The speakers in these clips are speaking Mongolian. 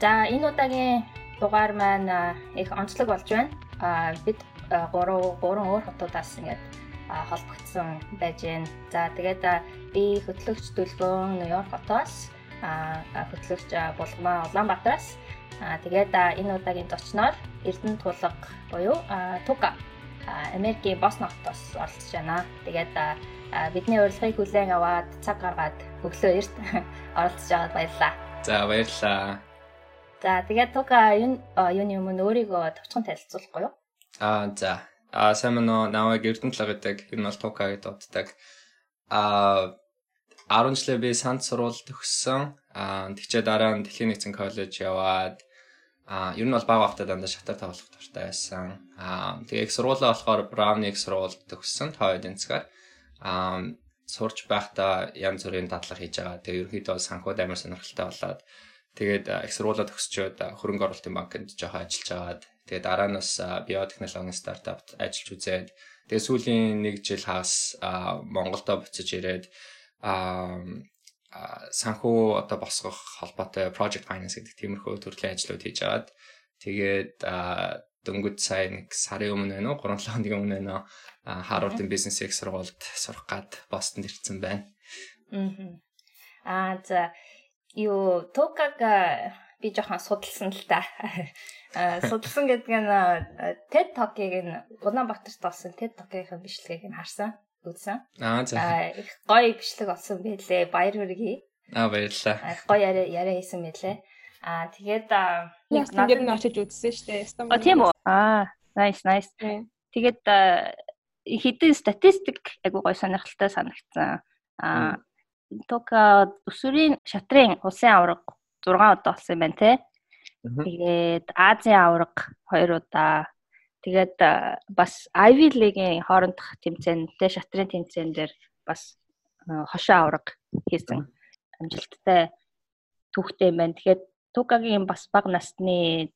За энэ удаагийн дугаар маань их онцлог болж байна. А бид 3 3 өөр хотуудаас ингээд холбогдсон байж байна. За тэгээд би хөтлөгч Дүлгөөн Нью-Йорк хотоос а хөтлөгч Булгамаа Улаанбаатараас а тэгээд энэ удаагийн зочноор Эрдэнэ тулга буюу Тука Америкийн Босton хотоос оролцож байна. Тэгээд бидний урилгыг хүлээн аваад цаг гаргаад өглөө эрт оролцож байгаад баярлалаа. За баярлалаа. За тэгээд туга юу юуны өмнө өөрийгөө товчхон танилцуулахгүй юу? Аа за. Аа сайн мөн намайг Эрдэнэ талга гэдэг. Энэ бол тука гэдэг дууддаг. Аа 10 жилээ би санд сурвалж төгссөн. Аа тэгчээ дараа нь Дэлхийн нэгэн коллеж яваад аа ер нь бол бага хавтад дандаа шатар тоглох дуртай байсан. Аа тэгээ их сургуулаа болохоор Brown-ыг сурвалж төгссөн. Тоо эдэнцгээр. Аа сурч байхдаа янз бүрийн дадлага хийж байгаа. Тэгээ ерөнхийдөө санхуд амар сонирхолтой болоод тэгээд их сургуулаа төгсчөөд хөрөнгө оруулалтын банкнд жоохон ажиллаж агаад тэгээд дараа нь бас биотехнологийн стартапт ажиллаж үзээд тэгээд сүүлийн нэг жил хагас Монголдо буцаж ирээд санхүү одоо босгох холбоотой project finance гэдэг тиймэрхүү төрлийн ажлууд хийж агаад тэгээд дөнгөж сая нэг сарын өмнө байна уу 3-7 хоногийн өмнө байна уу Harvard-ын бизнес их сургуульд сурах гад Бостонд ирсэн байна. Аа за юу токаг би жоохон судалсан л та. Судалсан гэдэг нь TED Talk-ыг нь Улаанбаатарт болсон TED Talk-ийн бичлэгийг нь харсан. Үзсэн. Аа за. Их гоё бичлэг болсон байлээ. Баяр хүргэе. Аа баярлалаа. Их гоё яриа яриа хийсэн байлээ. Аа тэгээд яг надад нь очиж үзсэн шүү дээ. Стамбул. Тийм үү? Аа, nice nice. Тэгээд хідэн статистик айгуу гой сонирхолтой санагдсан. Аа Тока өсвөрийн шатрын улсын аварга 6 удаа болсон юм байна те. Тэгээд Азийн аварга 2 удаа. Тэгээд бас Ivy League-ийн хоорондох тэмцээнтэй шатрын тэмцээн дээр бас хошоо аварга хийсэн амжилттай түүхтэй юм байна. Тэгэхээр Тукагийн бас бага насны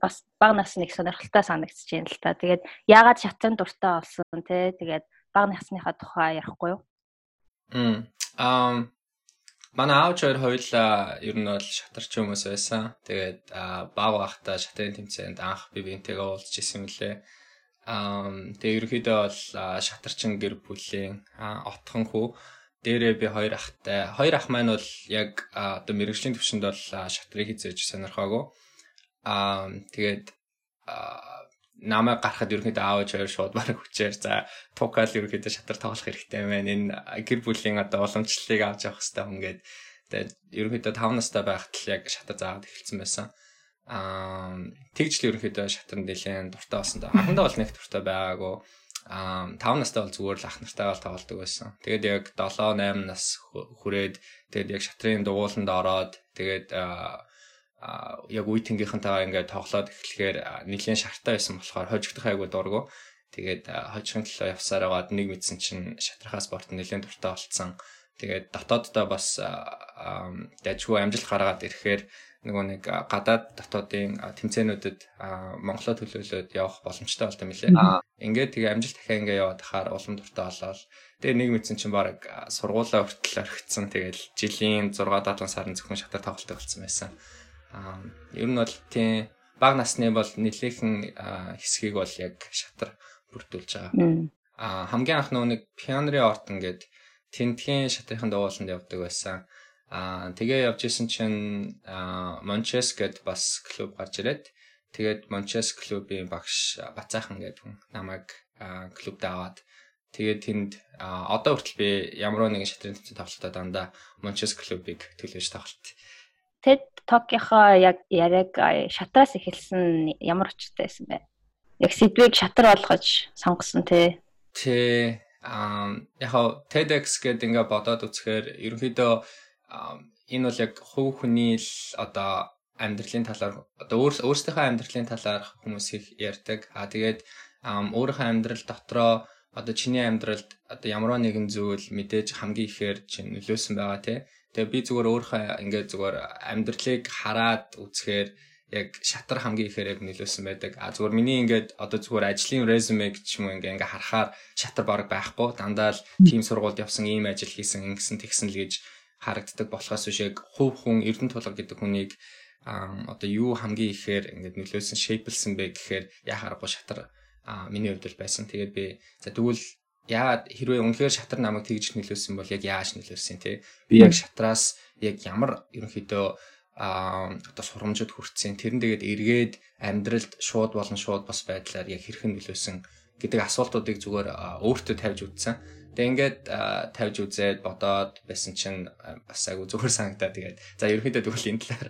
бас бага насны их сонирхолтой санагдчихэж байна л та. Тэгээд яагаад шатсан дуртай болсон те. Тэгээд бага насныхаа тухай ярихгүй юу? Ам манай аавч хоёр хоёулаа ер нь бол шатарч хүмүүс байсан. Тэгээд бага байхдаа шатын тэмцээнд анх би бинтэйгээ уулзч исэн мөлий. Ам тэгээд ерөөхдөө бол шатарчин гэр бүлийн отхон хүү дээрээ би хоёр ахтай. Хоёр ах маань бол яг одоо мэрэгжлийн төвшөнд бол шатрыг хизээж сонирхоогүй Аа тэгээд намайг гарахад ерөнхийдөө аавч хоёр шууд бараг хүчээр за тукал ерөнхийдөө шатар тоглох хэрэгтэй байна. Энэ гэр бүлийн одоо уламжлалыг авч явах хэрэгтэй хүн гээд тэгээд ерөнхийдөө 5 настай байхад л яг шатар заагаад эхэлсэн байсан. Аа тэгж л ерөнхийдөө шатар нэлээд дуртай болсон. Анхандаа бол нэг дуртай байгаагүй. Аа 5 настай бол зүгээр л ах нартайгаа тоглодог байсан. Тэгээд яг 7 8 нас хүрээд тэгээд яг шатрын дугууланд ороод тэгээд яг үе тэнгийнхэнтэйгээ ингээд тоглоод эхлэхээр нэлийн шартай байсан болохоор хожигдох айгуу дургу. Тэгээд хожихын төлөө явсаар байгаад нэг мэдсэн чинь шатрахаа спорт нэлийн дуртай болцсон. Тэгээд дотооддоо бас дайггүй амжилт гаргаад ирэхээр нөгөө нэг гадаад дотоодын тэмцээнүүдэд Монголоо төлөөлөөд явах боломжтой болтой мөлий. Ингээд тэгээ амжилт дахиад ингээд яваад хахаар улам дуртай болоод тэгээ нэг мэдсэн чинь баг сургуулаа хүртэл орхицсан. Тэгэл жилийн 6 7 сарын зөвхөн шатар тоглолт болсон байсан. Ер нь бол тийм баг насны бол нэлээхэн хэсгийг бол яг шатар бүрдүүлж байгаа. Аа хамгийн анх нөгөө нэг Пианри Ортон гээд тентхийн шатрын дууланд явдаг байсан. Аа тэгээ явж исэн чинь Мончес гээд бас клуб гарч ирээд тэгээд Мончес клубын багш Бацаахан гээд хүн намайг клубд аваад тэгээд тэнд одоо хүртэл би ямар нэгэн шатрын төвчөнд тоглолтоо дандаа Мончес клубыг төлөвлөж тоглолт TED Talk-ийнхоо яг яриаг шатраас эхэлсэн ямар очтой байсан бэ? Яг сэдвийг шатар болгож сонгосон тий. Тий. Аа яг TEDx гэдэг ингээ бодоод үзэхээр ерөнхийдөө энэ бол яг хувь хүний л одоо амьдралын талаар одоо өөрсдийнхөө амьдралын талаар хүмүүс их ярьдаг. Аа тэгээд өөрийнхөө амьдрал дотроо одоо чиний амьдралд одоо ямар нэгэн зүйл мэдээж хамгийн ихээр чинь нөлөөсөн байгаа тий. Тэгээ би зүгээр өөрийнхөө ингээд зүгээр амьдралыг хараад үзэхээр яг шатар хамгийн ихээр яг нөлөөсөн байдаг. А зүгээр миний ингээд одоо зүгээр ажлын резюме гэж юм ингээ ингээ харахаар шатар баг байхгүй. Дандаа л тим сургуульд явсан ийм ажил хийсэн ингэсэн тэгсэн л гэж харагддаг болохоос биш яг хувь хүн Эрдэнэ тулга гэдэг хүнийг одоо юу хамгийн ихээр ингээд нөлөөсөн шейплсэн бэ гэхээр яа харахгүй шатар миний хувьд бол байсан. Тэгээд би за тэгвэл яагаад хэрвээ үнэхээр шатар намайг тэгж нөлөөсөн бол яг яаж нөлөөсөн те би яг шатраас яг ямар ерөнхийдөө а одоо сурамжид хүрсэн тэрэн тэгээд эргээд амьдралд шууд болон шууд бас байдлаар яг хэрхэн нөлөөсөн гэдэг асуултуудыг зүгээр өөртөө тавьж үзсэн. Тэгээ ингээд тавьж үзээд бодоод байсан чинь бас айгу зүгээр санагдаа тэгээд за ерөнхийдөө тэгвэл энэ талаар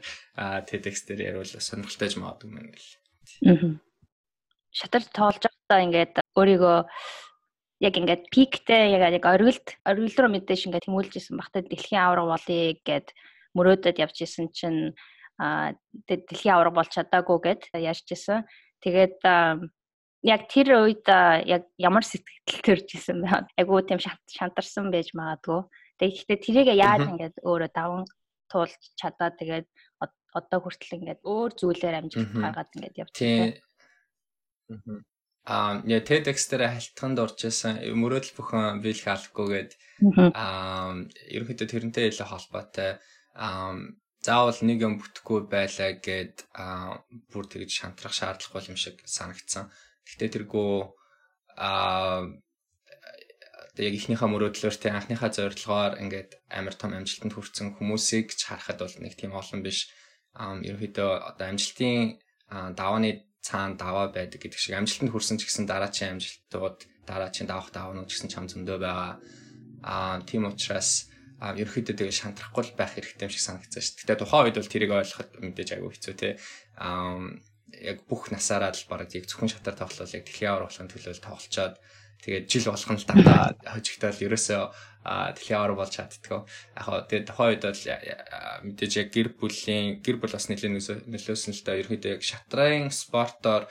TEDx дээр яривал сонирхолтой ч магадгүй юм гэл. Аа. Шатар тоолж байхдаа ингээд өөрийгөө яг ингээд пиктэй яг яг оргилд оргил руу мэдээж ингээд тэмүүлжсэн багтаа дэлхийн авраг болъё гэд мөрөөдөд явж исэн чинь дэлхийн авраг болж чадаагүй гэд яажчихсан. Тэгээд яг тэр үед яг ямар сэтгэл төрж исэн бэ? Айгуу тийм шантарсан байж магадгүй. Тэгээд тэрийг яаж ингээд өөрөө даван туулж чадаа тэгээд одоо хүртэл ингээд өөр зүйлээр амжилт гаргаад ингээд явчихсан. Аа, я TEDx дээр халтханд орж исэн мөрөөдөл бүхэн биелэх албагүйгээд аа, ерөнхийдөө тэрнтэй илүү холбоотой аа заавал нэг юм бүтэхгүй байлаа гэд бүр тэгж шантрах шаардлагагүй юм шиг санагдсан. Гэхдээ тэргөө аа яг ихнийхээ мөрөөдлөөр тэ анхныхаа зорилгоор ингээд амар том амжилтанд хүрсэн хүмүүсийг ч харахад бол нэг тийм олон биш. Аа ерөнхийдөө одоо амжилтын давааны цаана даваа байдаг гэдэг шиг амжилтанд хүрсэн ч гэсэн дараачийн амжилтууд дараачийн давах даваанууд ч гэсэн чам зөндөө байгаа. Аа тийм учраас а ерөөхдөө тэгээ шантрахгүй байх хэрэгтэй юм шиг санагдсан шүү. Гэтэ тухайн үед бол тэрийг ойлгоход мэдээж айгүй хэцүү те. Аа яг бүх насаараа л бараг яг зөвхөн шатар тоглол яг дэлхийн авар болохын төлөө тоглолцоод тэгээд жил болгон л дандаа хожигтол ерөөсөө дэлхийн авар болж чаддгаа. Яг хоо тэгээд тухайн үед бол мэдээж яг гэр бүлийн гэр бүл бас нэлээд нөлөөсөн л да ерөөдөө яг шатрын спортоор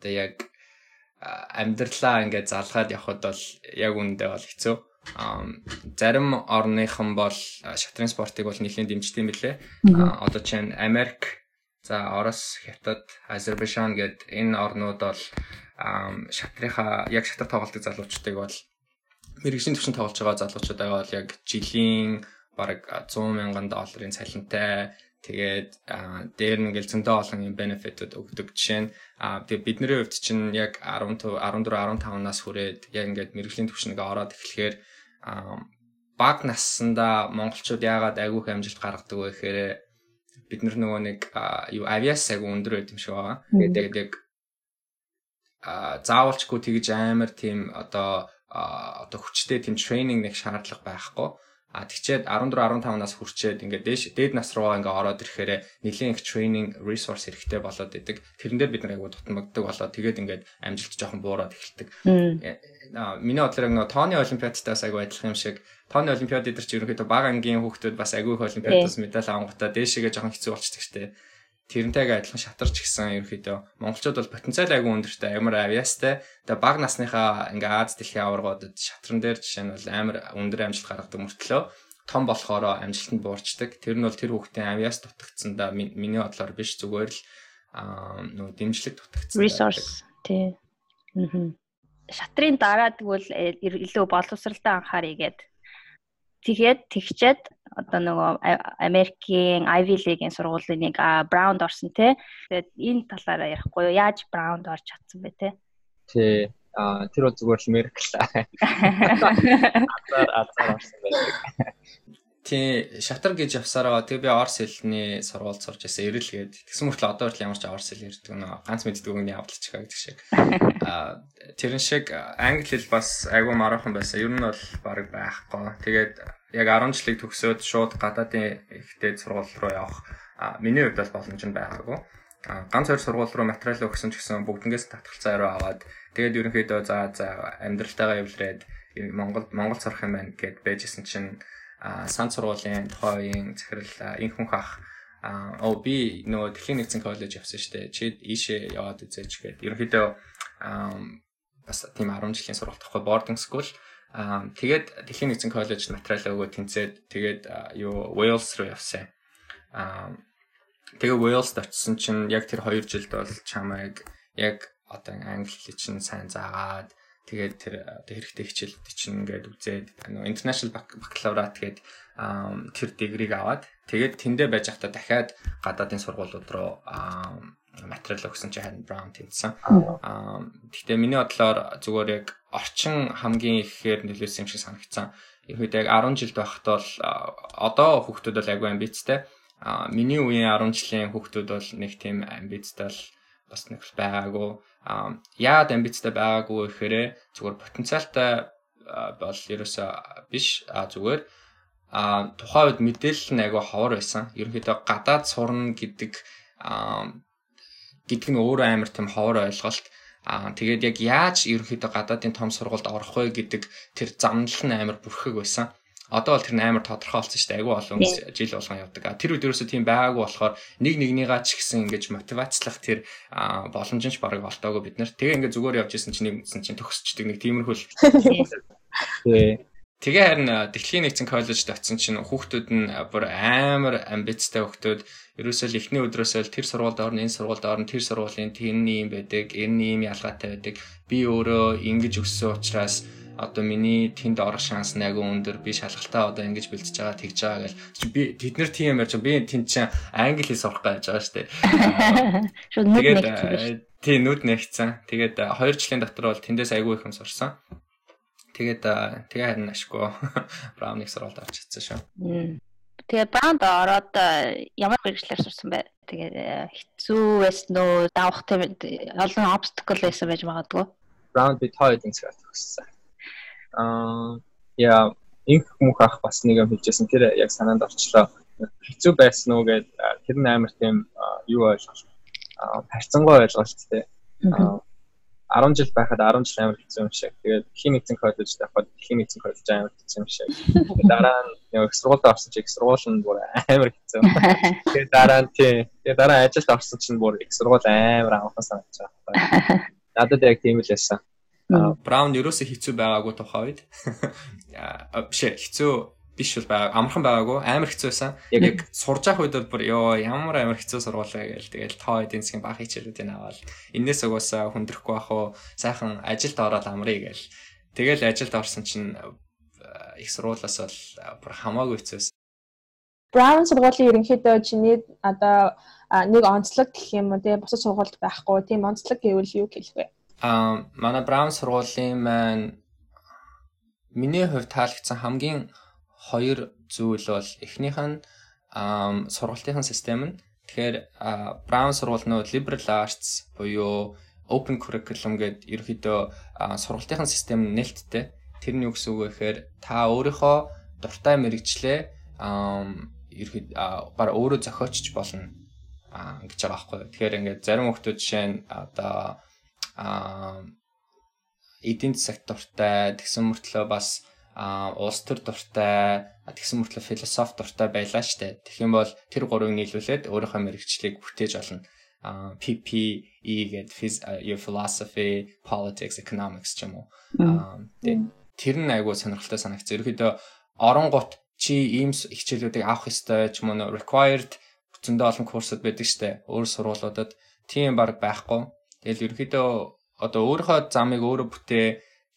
тэгээд яг амьдралаа ингээд залгаад явхад бол яг үндэ бол хэцүү. Зарим орныхан бол шатрын спортыг бол нэлээд дэмждэг юм билээ. Одоо чинь Америк За Орос, Хятад, Азербайджан гэд энэ орнууд бол шатрынхаа яг шатар тоглолтын залуучдыг бол мэрэгжлийн төвшин тоглож байгаа залуучуудаа бол яг жилийн бараг 100 мянган долларын цалинтай тэгээд дээр нь ингээл зөндөө олон юм бенефитүүд өгдөг. Жишээ нь тэгээд бидний хувьд чинь яг 14 14 15 нас хүрээд яг ингээд мэрэгжлийн төвшнийг ороод эхлэхээр баг наснда монголчууд яагаад айгүйх амжилт гаргадаг вэ гэхээр бид нар нөгөө нэг юу авиас аяг өндөр байт юм шиг байгаа. Тэгээд яг заавалчгүй тэгж амар тийм одоо одоо хүчтэй тийм тренинг нэг шаардлага байхгүй. А тэгчээд 14 15 нас хүрчээд ингээд дээш дээд нас руугаа ингээд ороод ирэхээр нэлийн их тренинг resource хэрэгтэй болоод идэг. Тэрэн дээр бид нар айгуу тутамддаг болоод тэгээд ингээд амжилт жоохон буураад эхэлдэг. Миний бодлоор нэг тооны олимпиадтаас айгуу адилхан юм шиг тооны олимпиад дээр ч ерөнхийдөө бага ангийн хүүхдүүд бас айгуу их олимпиадаас медаль авангуудаа дээшээгээ жоохон хэцүү болчихдаг штеп тэрнтэйгээ адилхан шатарч гисэн ерөөхдөө монголчууд бол потенциал айгүй өндөртэй амар авиастай. Тэгээ баг насныхаа ингээ Аз дэлхийн аваргуудад шатран дээр жишээ нь бол амар өндөр амжилт гаргадаг мөртлөө том болохоор амжилтанд буурчдаг. Тэр нь бол тэр хүүхдийн авиас дутагдсандаа миний бодлоор биш зүгээр л нөө дэмжлэг дутагдсан. Resource тий. Шатрын дараа тэгвэл э, илүү боловсралтай анхаарыг гээд тэгээд тэгчээд одоо нөгөө Америкийн Ivy League-ийн сургуулийн нэг Brown-д орсон тий. Тэгээд энэ талаараа ярихгүй юу? Яаж Brown-д орж чадсан бэ тий? Тий. А тэр бол зүгээр л Меркл. Азар азар орсон байдаг. Тий, шатар гэж явсараа тэг би Орс хэлний сургуульд сурч байсан эрэлгээд тэгсэн мөртлөө одоо хүртэл ямар ч Орс хэл ярьдаг нөө ганц мэддэг үгний авдалчгаа гэдэг шиг. Аа тэрэн шиг англи хэл бас айгүй мараахан байсан. Ер нь бол баг байхгүй. Тэгээд яг 10 жилиг төгсөөд шууд гадаадын ихтэй сургууль руу явах миний хувьд бол боломж нь байгаагүй. Ганц хоёр сургууль руу материал өгсөн ч гэсэн бүгднгээс татгалцаа руу аваад тэгээд ерөнхийдөө за за амьдралтайгаа эвлэрээд Монгол Монгол сурах юм байна гэд байжсэн чинь сан сургуулийн тухайн захирал энэ хүн хах оо би нөгөө Дэлхийн нэгдсэн коллеж явсан шүү дээ. Чи ийшээ яваад үзээч гээд ерөнхийдөө бас тийм 10 жилийн сургалт тахгүй boarding school тэгээд Дэлхийн нэгдсэн коллежид материал өгөө тэнцээд тэгээд юу Wales руу явсан. Тэгээ Wales-д очисон чинь яг тэр 2 жилд бол чамайг яг одоо англи хэл чинь сайн заагаад Тэгээд тэр одоо хэрэгтэй хичээлүүд чинь ингээд үзээд нөгөө international baccalaureate гээд тэр дигрийг аваад тэгээд тэндээ байж байхдаа дахиад гадаадын сургуулиуд руу материал өгсөн чи харин Brown тэнцсэн. Аа гэхдээ миний бодлоор зүгээр яг орчин хамгийн ихээр нөлөөсөн юм шиг санагдсан. Ерөөд яг 10 жилд байхад бол одоо хүүхдүүд бол агүй амбицтай. Аа миний үеийн 10 жилийн хүүхдүүд бол нэг тийм амбицтай бас нэг байгаагүй яад амбицтай байгаагүй гэхээр зүгээр потенциалтай бол ерөөсөө биш а зүгээр а тухайн үед мэдээлэл нь айгүй ховор байсан. Ерөнхийдөө гадаад сурна гэдэг гэдэг нь өөрөө амар тийм ховор ойлголт. Аа тэгээд яг яаж ерөнхийдөө гадаадын том сургуульд орох вэ гэдэг тэр замнал нь амар бүрхэг байсан одоо бол тэр амар тодорхойлсон шүү дээ. Айгүй олон жил болгон явдаг. Тэр үед ерөөсөө тийм байгаагүй болохоор нэг нэгнийгаа ч гэсэн ингэж мотивацлах тэр боломж нь ч бараг олтоогүй бид нар. Тэгээ ингээд зүгээр явж исэн чинь нэг чинь төгсчдөг нэг тиймэрхүү л. Тий. Тэгээ харин Дэлхийн нэгдсэн коллежид очсон чинь хүүхдүүд нь бүр амар амбицтай хүүхдүүд ерөөсөө л эхний өдрөөсөө л тэр сургуульд орно, энэ сургуульд орно, тэр сургуулийн тэрний юм байдаг, энэ юм ялгаатай байдаг. Би өөрөө ингэж өссөн учраас одоо миний тэнд орох шанс нь агай өндөр би шалгалтаа одоо ингэж бэлтэж байгаа тэгж байгаа гэж би тэд нар тийм ярьж би тэнд чинь англи хэл сурах гэж байгаа шүү дээ. Нэгцсэн. Тийм нүд нэгцсэн. Тэгээд 2 жилийн дотор бол тэндээс айгүй их юм сурсан. Тэгээд тэгээ харин ашгүй Брауныг суралт авч чадсан шүү. Тэгээ Браунд ороод ямар хэрэгслэр сурсан бэ? Тэгээ хэцүү байсан уу? Давах тийм олон obstacle байсан байж магадгүй. Браунд би тоо засгаар төгссөн аа яа инх мөх ах бас нэг юм хэлжсэн тэр яг санаанд орчлоо хэцүү байсан уу гэд тэр нь амар тийм юу ойлголт харьцангуй ойлголттэй 10 жил байхад 10 жил амар хэцүү юм шиг. Тэгээд химицэн коллеж давхад химицэн коллеж амар хэцүү юм шиг. Дараа нь яг сургуульд орсон чинь сургууль нь бүр амар хэцүү. Тэгээд дараа нь тий. Тэгээд дараа ажилд орсон чинь бүр их сургууль амар амархан санагдаж байгаа. Надад яг тийм л байсан. Браун ерөөсөө хэцүү байгаагүй тухай үед. Биш хэцүү биш бол байгаа амархан байгаагүй амар хэцүү байсан. Яг сурж явах үед бол бүр ёо ямар амар хэцүү сургууль вэ гээл тэгэл тоо эдийн засгийн бага хичээлүүдийг аваад энээс угаасаа хүндрэхгүй бах уу сайхан ажилд ороод амрыг гээл. Тэгэл ажилд орсон чинь их сургуулаас бол бүр хамаагүй хэцүүсэн. Браун сургуулийн ерөнхийдөө чиний одоо нэг онцлог гэх юм уу те бусад сургуульд байхгүй тийм онцлог гэвэл юу хэлэх вэ? Аа манай Браун сургуулийн маань миний хувьд таалагдсан хамгийн хоёр зүйл бол эхнийх нь сургалтын систем нь тэгэхээр сургууль нь liberal arts буюу open curriculum гэдэг ерөөхдөө сургалтын систем нь нээлттэй. Тэр нь юу гэсэн үг вэ гэхээр та өөрийнхөө дуртай мэрэгчлээ ерөөд бараг өөрөө зохиочч болно гэж байгаа байхгүй. Тэгэхээр ингээд зарим хүмүүс жишээ нь одоо эдийн засаг дуртай тэгсэн мөртлөө бас а улс төр дуртай тэгсэн мөртлөө философи дуртай байлаа штэ. Тэгэх юм бол тэр гурвыг нийлүүлээд өөрийнхөө мэрэгчлийг бүтээж олно. а PPE гэдэг your philosophy, politics, economics ч юм уу. тэр нь айгүй сонирхолтой санагц. Ерөнхийдөө оронгот чи ийм хичээлүүдийг авах ёстой ч юм уу required зөндөө олон курсууд байдаг штэ. Өөр сургуулиудад тийм баг байхгүй. Тэгэл ерөөхдөө одоо өөрийнхөө замыг өөрөө бүтээ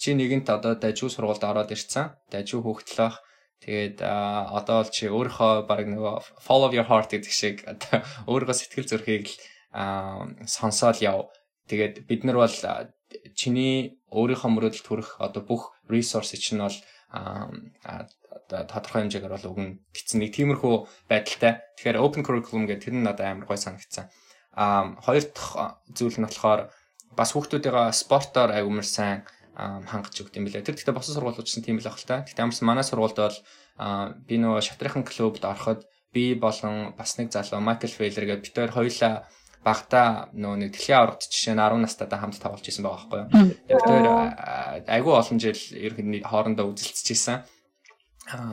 чи нэгэнт одоо дажгүй сургуульд ороод ирсэн. Дажгүй хөөгтлөх Тэгээд одоо бол чи өөрийнхөө баг нөгөө follow your heart гэдэг шиг одоо өөрийнхөө сэтгэл зүрхийг л сонсоол яв. Тэгээд бид нар бол чиний өөрийнхөө мөрөөдөлд хүрэх одоо бүх resource чинь бол одоо тодорхой хэмжээгээр бол өгнө гэсэн нэг тиймэрхүү байдалтай. Тэгэхээр open curriculum гэдэг тэр нь надад амар гой санагдсан. Аа хоёр дахь зүйл нь болохоор бас хүүхдүүдээ спортоор сайн хангаж өгд юм билээ. Тэр гэхдээ босоо сургуулиуд ч тийм л ах л та. Гэхдээ амарс манай сургуульд бол би нөгөө шатрынхан клубд ороход би болон бас нэг залуу Майкл Фейлер гэдэг бид хоёулаа багтаа нөгөө нэг дэлхийн аврагт жишээ нь 10 настайдаа хамт тоглож исэн байгаа байхгүй юу. Бид хоёр айгүй олон жил ерөнхийдөө хоорондоо үзэлцэж исэн.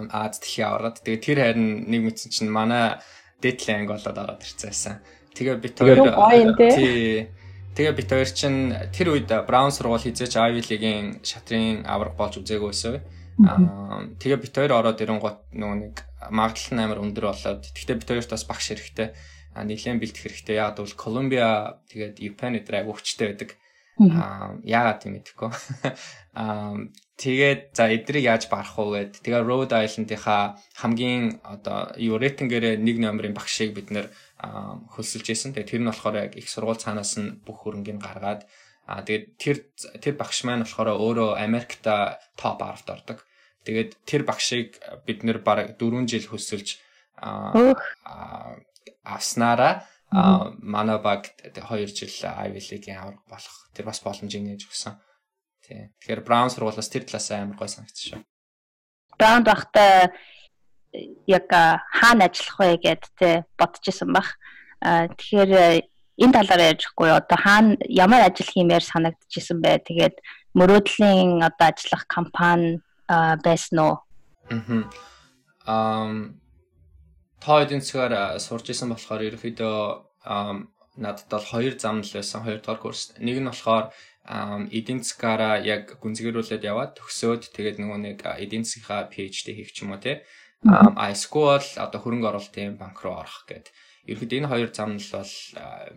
Аз дэлхийн аврагт. Тэгээд тэр харин нэг мэдсэн чинь манай дедлайн болоод ороод ирсэн. Тэгээ бит хоёр тий Тэгээ бит хоёр чинь тэр үед Браун сургууль хизээч Ivy League-ийн шатрын авраг болж үзээгүй байсан. Аа тэгээ бит хоёр ороод ирэнгуут нөгөө нэг магадлал нь амар өндөр болоод тэгтээ бит хоёрт бас багш хэрэгтэй. А нэлээд бэлдэх хэрэгтэй. Яг бол Колумбиа тэгээд UPenn эдэр агай өвчтэй байдаг. Аа яагаад тийм мэдэхгүй. Аа тэгээд за эдрийг яаж барах уу гэд. Тэгээ Rhode Island-ийнхаа хамгийн одоо юу рейтингээрээ нэг номерын багшийг бид нэр хөлсөлж исэн. Тэгээ тэр нь болохоор яг их сургууль цаанаас нь бүх хөрөнгийг гаргаад аа тэгээд тэр тэр багш маань болохоор өөрөө Америкта топ 10-т ордог. Тэгээд тэр багшийг бид нэр баг 4 жил хөсөлж аа авснараа а манай баг 2 жил Ivy League-ийн авраг болох тэр бас боломжийг нээж өгсөн. Тий. Тэгэхээр Brown сургуулиас тэр талаас амар гой санагдчих шүү. Brown багтаа яг хаана ажиллах вэ гэд тий бодчихсон баг. А тэгэхээр энэ талаар ярьжихгүй одоо хаана ямар ажил хиймээр санагдчихсан бэ? Тэгээд мөрөөдлийн одоо ажиллах компани байсан уу? Аа. Та эдийн засгаар сурж исэн болохоор ерөөхдөө надад бол хоёр зам л байсан. Хоёр дахь курс. Нэг нь болохоор эдийн засгаараа яг гүнзгийрүүлээд яваад төгсөөд тэгээд нөгөө нэг эдийн засгийнхаа PhD хийх ч юм уу те. А school одоо хөрөнгө оруулалтын банк руу орох гэдэг. Ерөнхийдөө энэ хоёр зам нь бол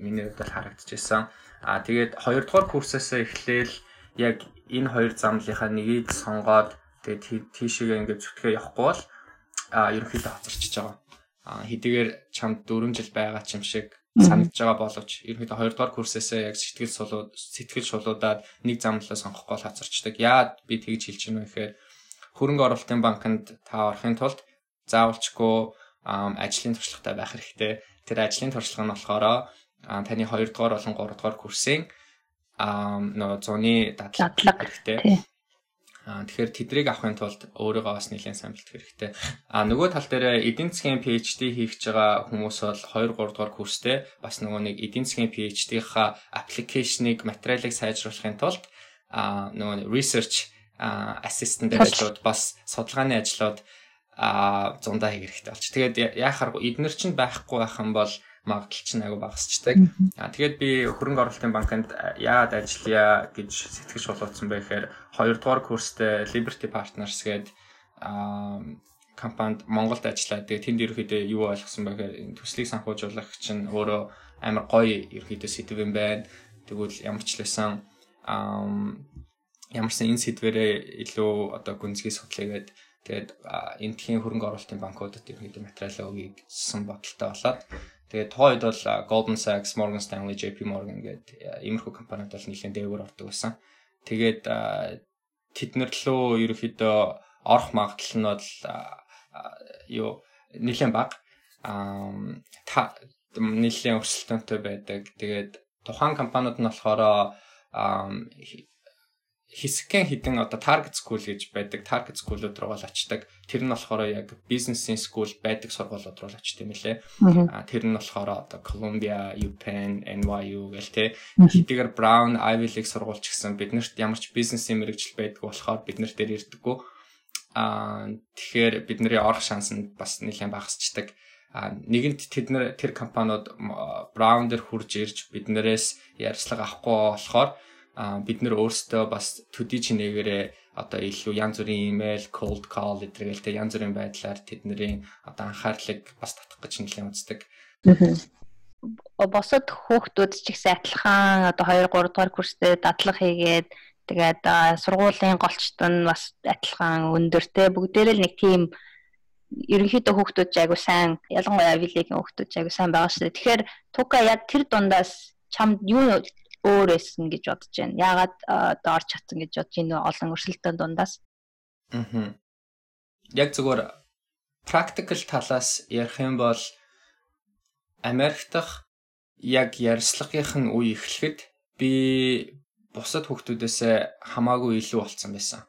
миний хувьд бол харагдчихсан. А тэгээд хоёр дахь курсээс эхлээл яг энэ хоёр замлынхаа нэгийг сонгоод тэгээд тийшээ ингээд зүтгэе явахгүй бол а ерөнхийдөө хоцорчиж байгаа хэдийгээр чамд 4 жил байгаа ч юм шиг санагдж байгаа боловч ерөнхийдөө 2 дугаар курсээсээ яг сэтгэл сулууд сэтгэл шулуудаад нэг замлаа сонгохгүй хацарчдаг. Яад би тэгж хэлж байна вэ гэхээр хөрөнгө оруулалтын банкнд та орохын тулд заавалчгүй ажлын туршлагатай байх хэрэгтэй. Тэр ажлын туршлага нь болохоор таны 2 дугаар болон 3 дугаар курсын нөө зуны дадлага хэрэгтэй. Тэгэхээр тэдрийг авахын тулд өөрийгөө бас нэлээд сайн бэлтгэх хэрэгтэй. Аа нөгөө тал дээр эдийн засгийн PhD хийх гэж байгаа хүмүүс бол 2 3 дугаар курстэй бас нөгөө нэг эдийн засгийн PhD-ийнхаа аппликейшнийг материалыг сайжруулахын тулд аа нөгөө research assistant ажлууд бас судалгааны ажлууд а зундаа хийх хэрэгтэй болч. Тэгээд яахаар эднэр чинь байхгүй байх юм бол магадлал чинь аягүй багасчдаг. Аа тэгээд би хөрөнгө оруулалтын банкнд яагаад ажиллая гэж сэтгэж болоодсон бэ гэхээр 2 дугаар курстэй Liberty Partners гээд аа компанид Монголд ажиллаад тэгээд тэнд ерөөхдөө юу ойлгосон бэ гэхээр төслийг санхүүжуулах чинь өөрөө амар гоё ерөөхдөө сэдв юм байна. Тэгвэл ямар ч лсэн аа ямарсан энэ сэдвэрээ илүү одоо гүнзгий судлаагээд тэгээд энтхийн хөрөнгө оруулалтын банкудад ерөөхдөө материалаа өгье гэсэн бодолтой болоод Тэгээд тухайн үед бол Goldman Sachs, Morgan Stanley, JP Morgan гэдэг иймэрхүү компаниуд бол нэлээд дээгүүр ордог байсан. Тэгээд тэднэр лөө ерөөхдөө орох магадлал нь бол юу нэлээд бага. Аа нэлээд өрсөлдөөнтэй байдаг. Тэгээд тухайн компаниуд нь болохоор хэсэгэн хідэн одоо target school гэж байдаг target school-ууд руу очдаг. Тэр нь болохоор яг бизнесийн school байдаг сургуулиуд руу очт юм лээ. А тэр нь болохоор одоо Columbia, UPenn, NYU гэл те. Хэдийгээр Brown, Ivy League сургууль ч гэсэн биднэрт ямар ч бизнесийн мэрэгжил байдаг болохоор бид нар дээр ирдэггүй. А тэгэхээр бидний орох шанс нь бас нэлээд багасчдаг. А нэгэнт тэд нар тэр компаниуд Brown дээр хурж ирж биднээс ярьцлага авахгүй болохоор бид нэр өөрсдөө бас төдий чинээгээрээ одоо илүү янз бүрийн имэйл, cold call гэдэгэл тэ янз бүрийн байдлаар тэдний одоо анхаарлыг бас татах гэж нэлээд үздэг. Босод хүүхдүүд ч ихсэн адилхан одоо 2 3 дугаар курстэй дадлага хийгээд тэгээд сургуулийн голчт нь бас адилхан өндөртэй бүгдээрээ нэг тийм ерөнхийдөө хүүхдүүд ч айгу сайн ялангуяа авилигийн хүүхдүүд ч айгу сайн байгаа шүү дээ. Тэгэхээр тука яг тэр дундаас чамд юу өөр эсэн гэж бодож байна. Яагаад одоо орч чадсан гэж бодож энэ олон өрсөлдөөн дундаас. Аа. Яг зөвхөн practical талаас ярих юм бол Америк дахь яг ярьцлагынх нь үе эхлэхэд би бусад хүүхдүүдээс хамаагүй илүү болцсон байсан.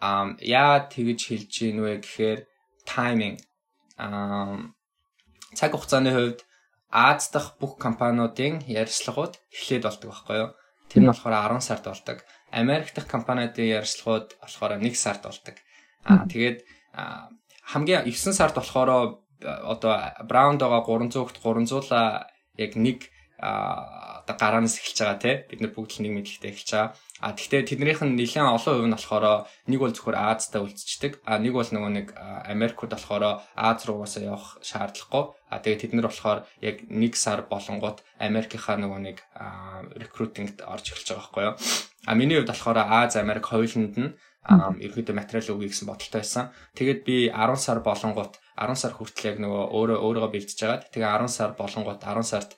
Аа яа тэгж хэлж гин вэ гэхээр timing аа цаг хугацааны хувьд Аз дахь бүх компаниудын ярилцлагууд эхлээд болдог байхгүй юу? Тэр нь болохоор 10 сард болдог. Америк дахь компаниудын ярилцлагууд болохоор 1 сард болдог. Аа тэгээд хамгийн 9 сард болохоор одоо Brown-д байгаа 300-т 300-а яг нэг одоо гараанаас эхэлж байгаа те бид нар бүгд л нэг мэдлэгтэй эхэлж байгаа. А тэгвэл тэднийх нь нэлээд олон хувь нь болохоор нэг бол зөвхөн Азтай үлдчихдэг. А нэг бол нөгөө нэг Америкт болохоор Аз руугаасаа явах шаардлагагүй. А тэгээд тэд нар болохоор яг нэг сар болонгууд Америкийнхаа нөгөө нэг рекрутингд орж эхэлж байгаа байхгүй юу. А миний хувьд болохоор Аз Америк хоёуланд нь ерөөдөө материал өгье гэсэн бодолтой байсан. Тэгээд би 10 сар болонгууд 10 сар хүртэл яг нөгөө өөрөө өөрийгөө бэлдэж агаад тэгээ 10 сар болонгууд 10 сард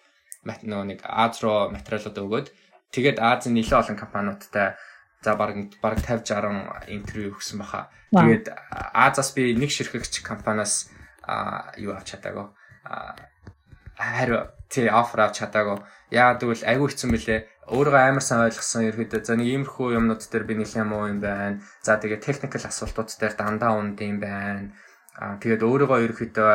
нөгөө нэг Аз руу материалууд өгөөд тэгээд Азийн нэлээд олон компаниудтай за баг баг 50 60 интервью өгсөн баха. Тэгээд Азаас би нэг ширхэгч компаниас юу авч чадаагүй. Харин тий офер авч чадаагүй. Яагаад гэвэл айгүй хэцүү мөлий өөрийгөө амар сайн ойлгосон ерөөдөө за нэг иймэрхүү юмнууд дээр би нэлээд муу юм байна. За тэгээ техникэл асуултууд дээр дандаа унд юм байна. Аа тэгээд өөрийгөө ерөөдөө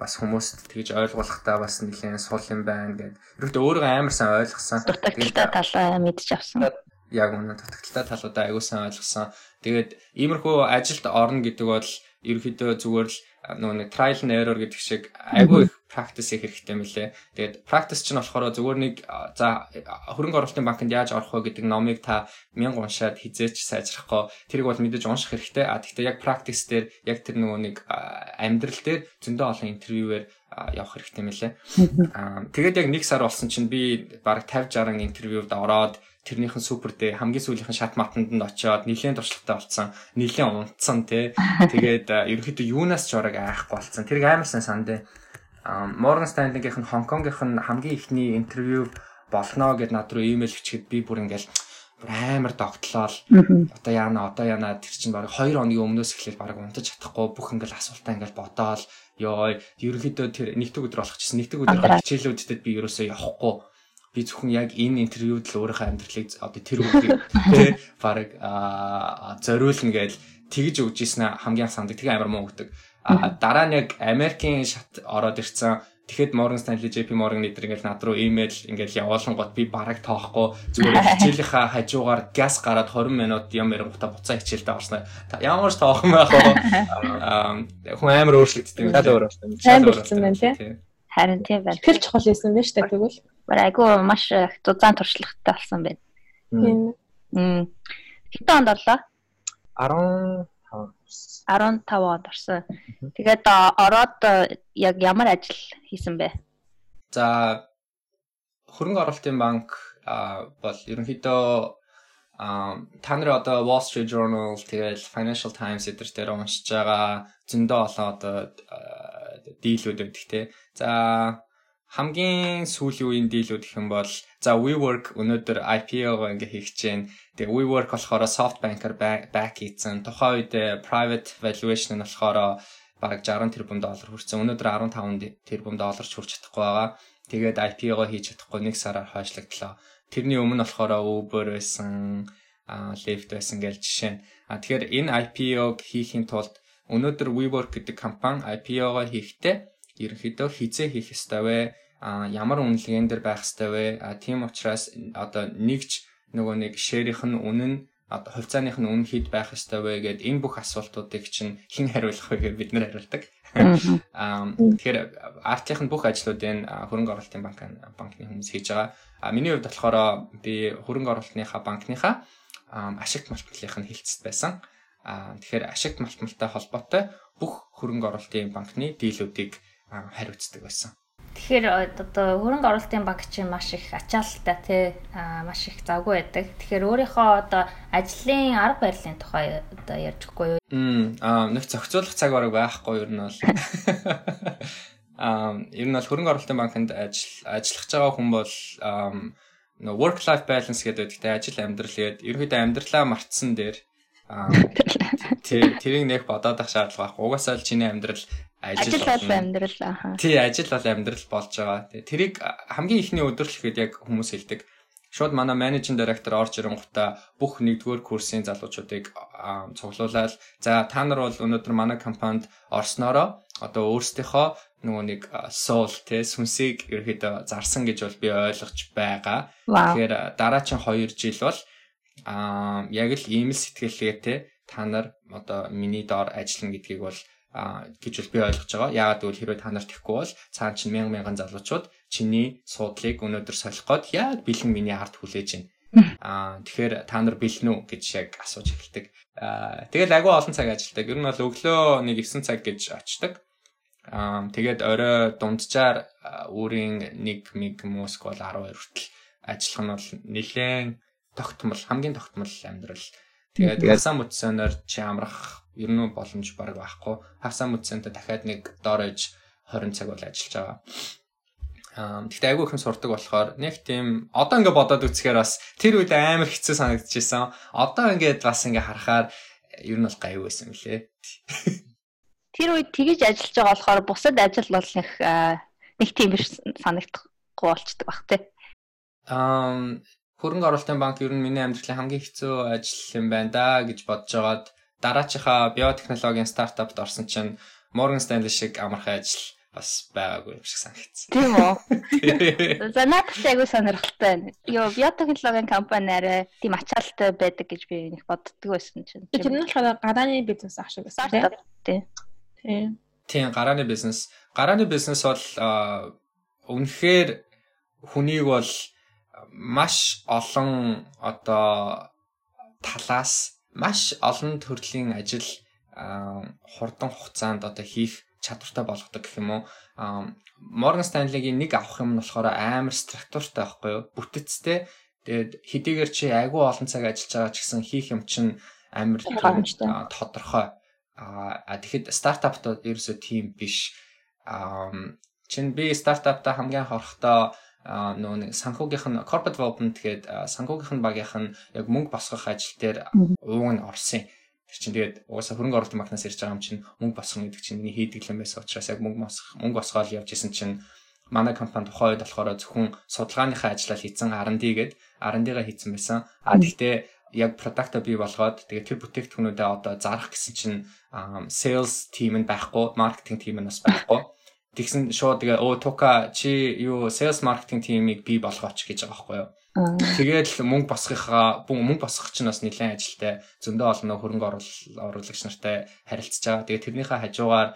бас хүмүүст тэгж ойлгуулахдаа бас нэлээд сул юм байна гэд. Ерөөдөө өөрийгөө амар сайн ойлгосон. Дутагдaltaй талаа мэдж авсан. Яг үнэ дутагдaltaй талуудаа аягүй сайн ойлгосон. Тэгээд иймэрхүү ажилд орно гэдэг бол ерөөдөө зүгээр л нөгөө нэг trial and error гэдэг шиг айгүй их practice их хэрэгтэй мөлий. Тэгээд practice чинь болохоор зүгээр нэг за хөрөнгө оруулалтын банкнд яаж орох вэ гэдэг номыг та 1000 уншаад хизээч сайжрахгүй тэрийг бол мэдээж унших хэрэгтэй. А тэгвэл яг practice дээр яг тэр нөгөө нэг амьдрал дээр зөндөө олон интервьюээр явах хэрэгтэй мөлий. Аа тэгээд яг нэг сар болсон чинь би бараг 50 60 интервьюд ороод тэрнийхэн супер дээ хамгийн сүүлийнхэн шат матанд нь очиод нилээн туршлагатай болсон нилээн унтсан тий тэгээд ерөнхийдөө юунаас ч орог айхгүй болсон тэрийг амар сайн сандаа Morgan Stanley-гийнх нь Хонконгийнх нь хамгийн ихний интервью болно гэд над руу имэйл өчгöd би бүр ингээл бүр амар тогтлол одоо яана одоо яана тэр чинь баг 2 хоногийн өмнөөс эхлээл баг унтаж чадахгүй бүх ингээл асуултаа ингээл бодоол. Ёо ерөнхийдөө тэр нэгдэг өдөр болох гэсэн нэгдэг өдөр хичээлүүдэд би ерөөсөө явахгүй би зөвхөн яг энэ интервьюд л өөрийнхөө амьдралыг одоо тэр үгийг тий баг зориулна гэж тэгж өгч ийсэн хамгийн сандаг тэгээ амар муу өгдөг. А дараа нь яг Америкийн шат ороод ирсэн Тэгэхэд Morgan Stanley, JP Morgan эдгээр ингээл над руу имэйл ингээл явуулсан гот би бараг тоохгүй зүгээр хичээлийнхаа хажуугаар газ гараад 20 минут юм ярингуудаа буцаа хичээлдээ орсноо. Ямар ч тоох юм байх? Аа хүн амар өөрчлөгддөг. Шал өөр болсон. Сайн болсон байна тий. Харин тийм байна. Тэгэл чухал байсан байна шүү дээ тэгвэл. Айгүй маш зузаан туршлагатай болсон байна. Тийм. Хэдэн онд орлоо? 15 15 онд орсон. Тэгээд ороод яг ямар ажил хийсэн бэ? За хөрөнгө оруулалтын банк бол ерөнхийдөө та нар одоо Wall Street Journal тэгэл Financial Times эдгээр дээр уншиж байгаа зөндөө олон одоо дийлүүд өгдөг те. За хамгийн сүүлийн үеийн дийлүүд гэх юм бол за WeWork өнөөдөр IPO-го ингээ хийх байна. Тэгээ WeWork болохоор SoftBank-аар back хийсэн. Тухайн үед private valuation нь болохоор бараг 60 тэрбум доллар хүрсэн. Өнөөдөр 15 тэрбум долларч хүрч чадахгүй байгаа. Тэгээд IPO-го хийж чадахгүй нэг сараар хойшлагдлаа. Тэрний өмнө болохоор Uber байсан, Lyft байсан гэж жишээ. А тэгэхээр энэ IPO-г хийхин тулд өнөөдөр WeWork гэдэг компани IPO-го хийхдээ ерөнхийдөө хизээ хийх ёстой вэ? А ямар үнэлгээн дээр байх ёстой вэ? А тийм учраас одоо нэгж нөгөө нэг шэрийнх нь үнэн одоо хувьцааных нь үнэн хэд байх ёстой вэ гэд энэ бүх асуултуудыг чинь хэн хариулах вэ гэж бид нэр хариулдаг. Аа тэгэхээр артийн бүх ажлуудыг хөрөнгө оруулалтын банк банкны хүмүүс хийж байгаа. А миний хувьд болохоор би хөрөнгө оруулалтынхаа банкныхаа ашигт малтмалынх нь хилцэд байсан. А тэгэхээр ашигт малтмалтай холбоотой бүх хөрөнгө оруулалтын банкны дийлүүдийг хариуцдаг байсан. Тэгэхээр одоо хөрөнгө оруулалтын банк чинь маш их ачаалттай тий маш их завгүй байдаг. Тэгэхээр өөрийнхөө одоо ажлын арга барилын тухай одоо ярьж өгөхгүй юу? Мм аа нэг зохицуулах цаг бараг байхгүй юу ер нь бол. Аа ер нь бол хөрөнгө оруулалтын банкнд ажил ажиллах байгаа хүн бол нөө work life balance гэдэг үгтэй ажил амьдрал гэдэг ерөөдөө амьдралаа мартсан дээр тэрийг нэг бодоод ах шаардлага байхгүй. Угаасаа л чиний амьдрал ажил бол амьдрал аа. Тий, ажил бол амьдрал болж байгаа. Тэрийг хамгийн ихний өдөрлөхөд яг хүмүүс хэлдэг. Шууд манай менежинг директор орж ирэнгуутаа бүх нэгдүгээр курсын залуучуудыг цуглуулаад за та нар бол өнөөдөр манай компанид орсноороо одоо өөрсдийнхөө нөгөө нэг soul те сүнсийг ерөөхдөө зарсан гэж бол би ойлгож байгаа. Тэгэхээр дараагийн 2 жил бол аа яг л ийм л сэтгэлгээтэй та нар одоо миний доор ажиллана гэдгийг бол гэж бол би ойлгож байгаа. Яагаад гэвэл хэрвээ та нар тэхгүй бол цаана чинь мянган мянган залуучууд чиний суудлыг өнөөдөр солих гээд яг бэлэн миний ард хүлээж байна. Аа тэгэхээр та нар бэлэн үү гэж яг асууж эхэлдэг. Аа тэгэл агуу олон цаг ажилладаг. Ер нь бол өглөө нэг 9 цаг гэж очдог. Аа тэгээд орой дунджаар өөрийн 1 миг мөск бол 12 хүртэл ажиллах нь бол нэлээд тогтмол хамгийн тогтмол амьдрал. Тэгээд хасаа мөцсөнөр чи амрах ер нь боломж баг байхгүй. Хасаа мөцсөнтэй дахиад нэг доорож 20 цаг бол ажиллаж байгаа. Аа гэхдээ айгүй их сурдаг болохоор нэг тийм одоо ингээ бодоод үзэхээр бас тэр үед амар хэцүү санагдчихсан. Одоо ингээд бас ингээ харахаар ер нь бол гайв байсан мөлий. Тэр үед тгийж ажиллаж байгаа болохоор бусад ажил бол их нэг тийм биш санагдахгүй болчдөг баг тий. Аа хөрөнгө оруулалтын банк ер нь миний амьдралын хамгийн хэцүү ажил юм байна да гэж бодож байгаад дараачихаа биотехнологийн стартапт орсон чинь Morgan Stanley шиг амархан ажил бас байгаагүй юм шиг санагдсан. Тийм үү? За надад ч айгүй сонирхолтой байна. Йоо, биотехнологийн компани арай тийм ачаалттай байдаг гэж би нэг боддог байсан чинь. Тэр нь болохоор гарааны бизнес ах шиг байсан тийм. Тийм. Тийм, гарааны бизнес. Гарааны бизнес бол үнэхээр хүнийг бол маш олон одоо талаас маш олон төрлийн ажил хурдан хугацаанд одоо хийх чадвартай болгодог гэх юм уу. Morgan Stanley-гийн нэг авах юм нь болохоор амар структуртай байхгүй юу? Бүтэцтэй. Тэгээд хэдийгээр чи айгүй олон цаг ажиллаж байгаа ч гэсэн хийх юм чинь амар тодорхой. Аа тэгэхэд стартаптууд ерөөсөө тийм биш. Аа чин би стартапта хамгийн хорохдоо нөө нэг санхүүгийнх нь corporate development тэгээд санхүүгийнх нь багийнх нь яг мөнгө босгох ажил дээр ууг нь орсон. Тэр чинь тэгээд угаасаа хөрөнгө оруулалтын банкнаас ирж байгаа юм чинь мөнгө босгох гэдэг чинь миний хийдэг юм байсан учраас яг мөнгө босгох мөнгө босгоод явж исэн чинь манай компани тухайн үед болохоор зөвхөн судалгааныхаа ажиллаа хийцэн R&D гээд R&D-га хийцэн байсан. А тэгтээ яг продакта бий болгоод тэгээд тэр бүтээгдэхүүнүүдээ одоо зарах гэсэн чинь sales team нь байхгүй, marketing team нь бас байхгүй. Тэгсэн шууд тэгээ оо тука чи юу sales marketing team-ийг бий болгооч гэж байгаа байхгүй юу. Тэгээд мөнгө босгохаа мөнгө босгох чинь бас нэлээд ажилтай зөндөө олон хөрөнгө оруулагч нартай харилцаж байгаа. Тэгээд тэрнийхээ хажуугаар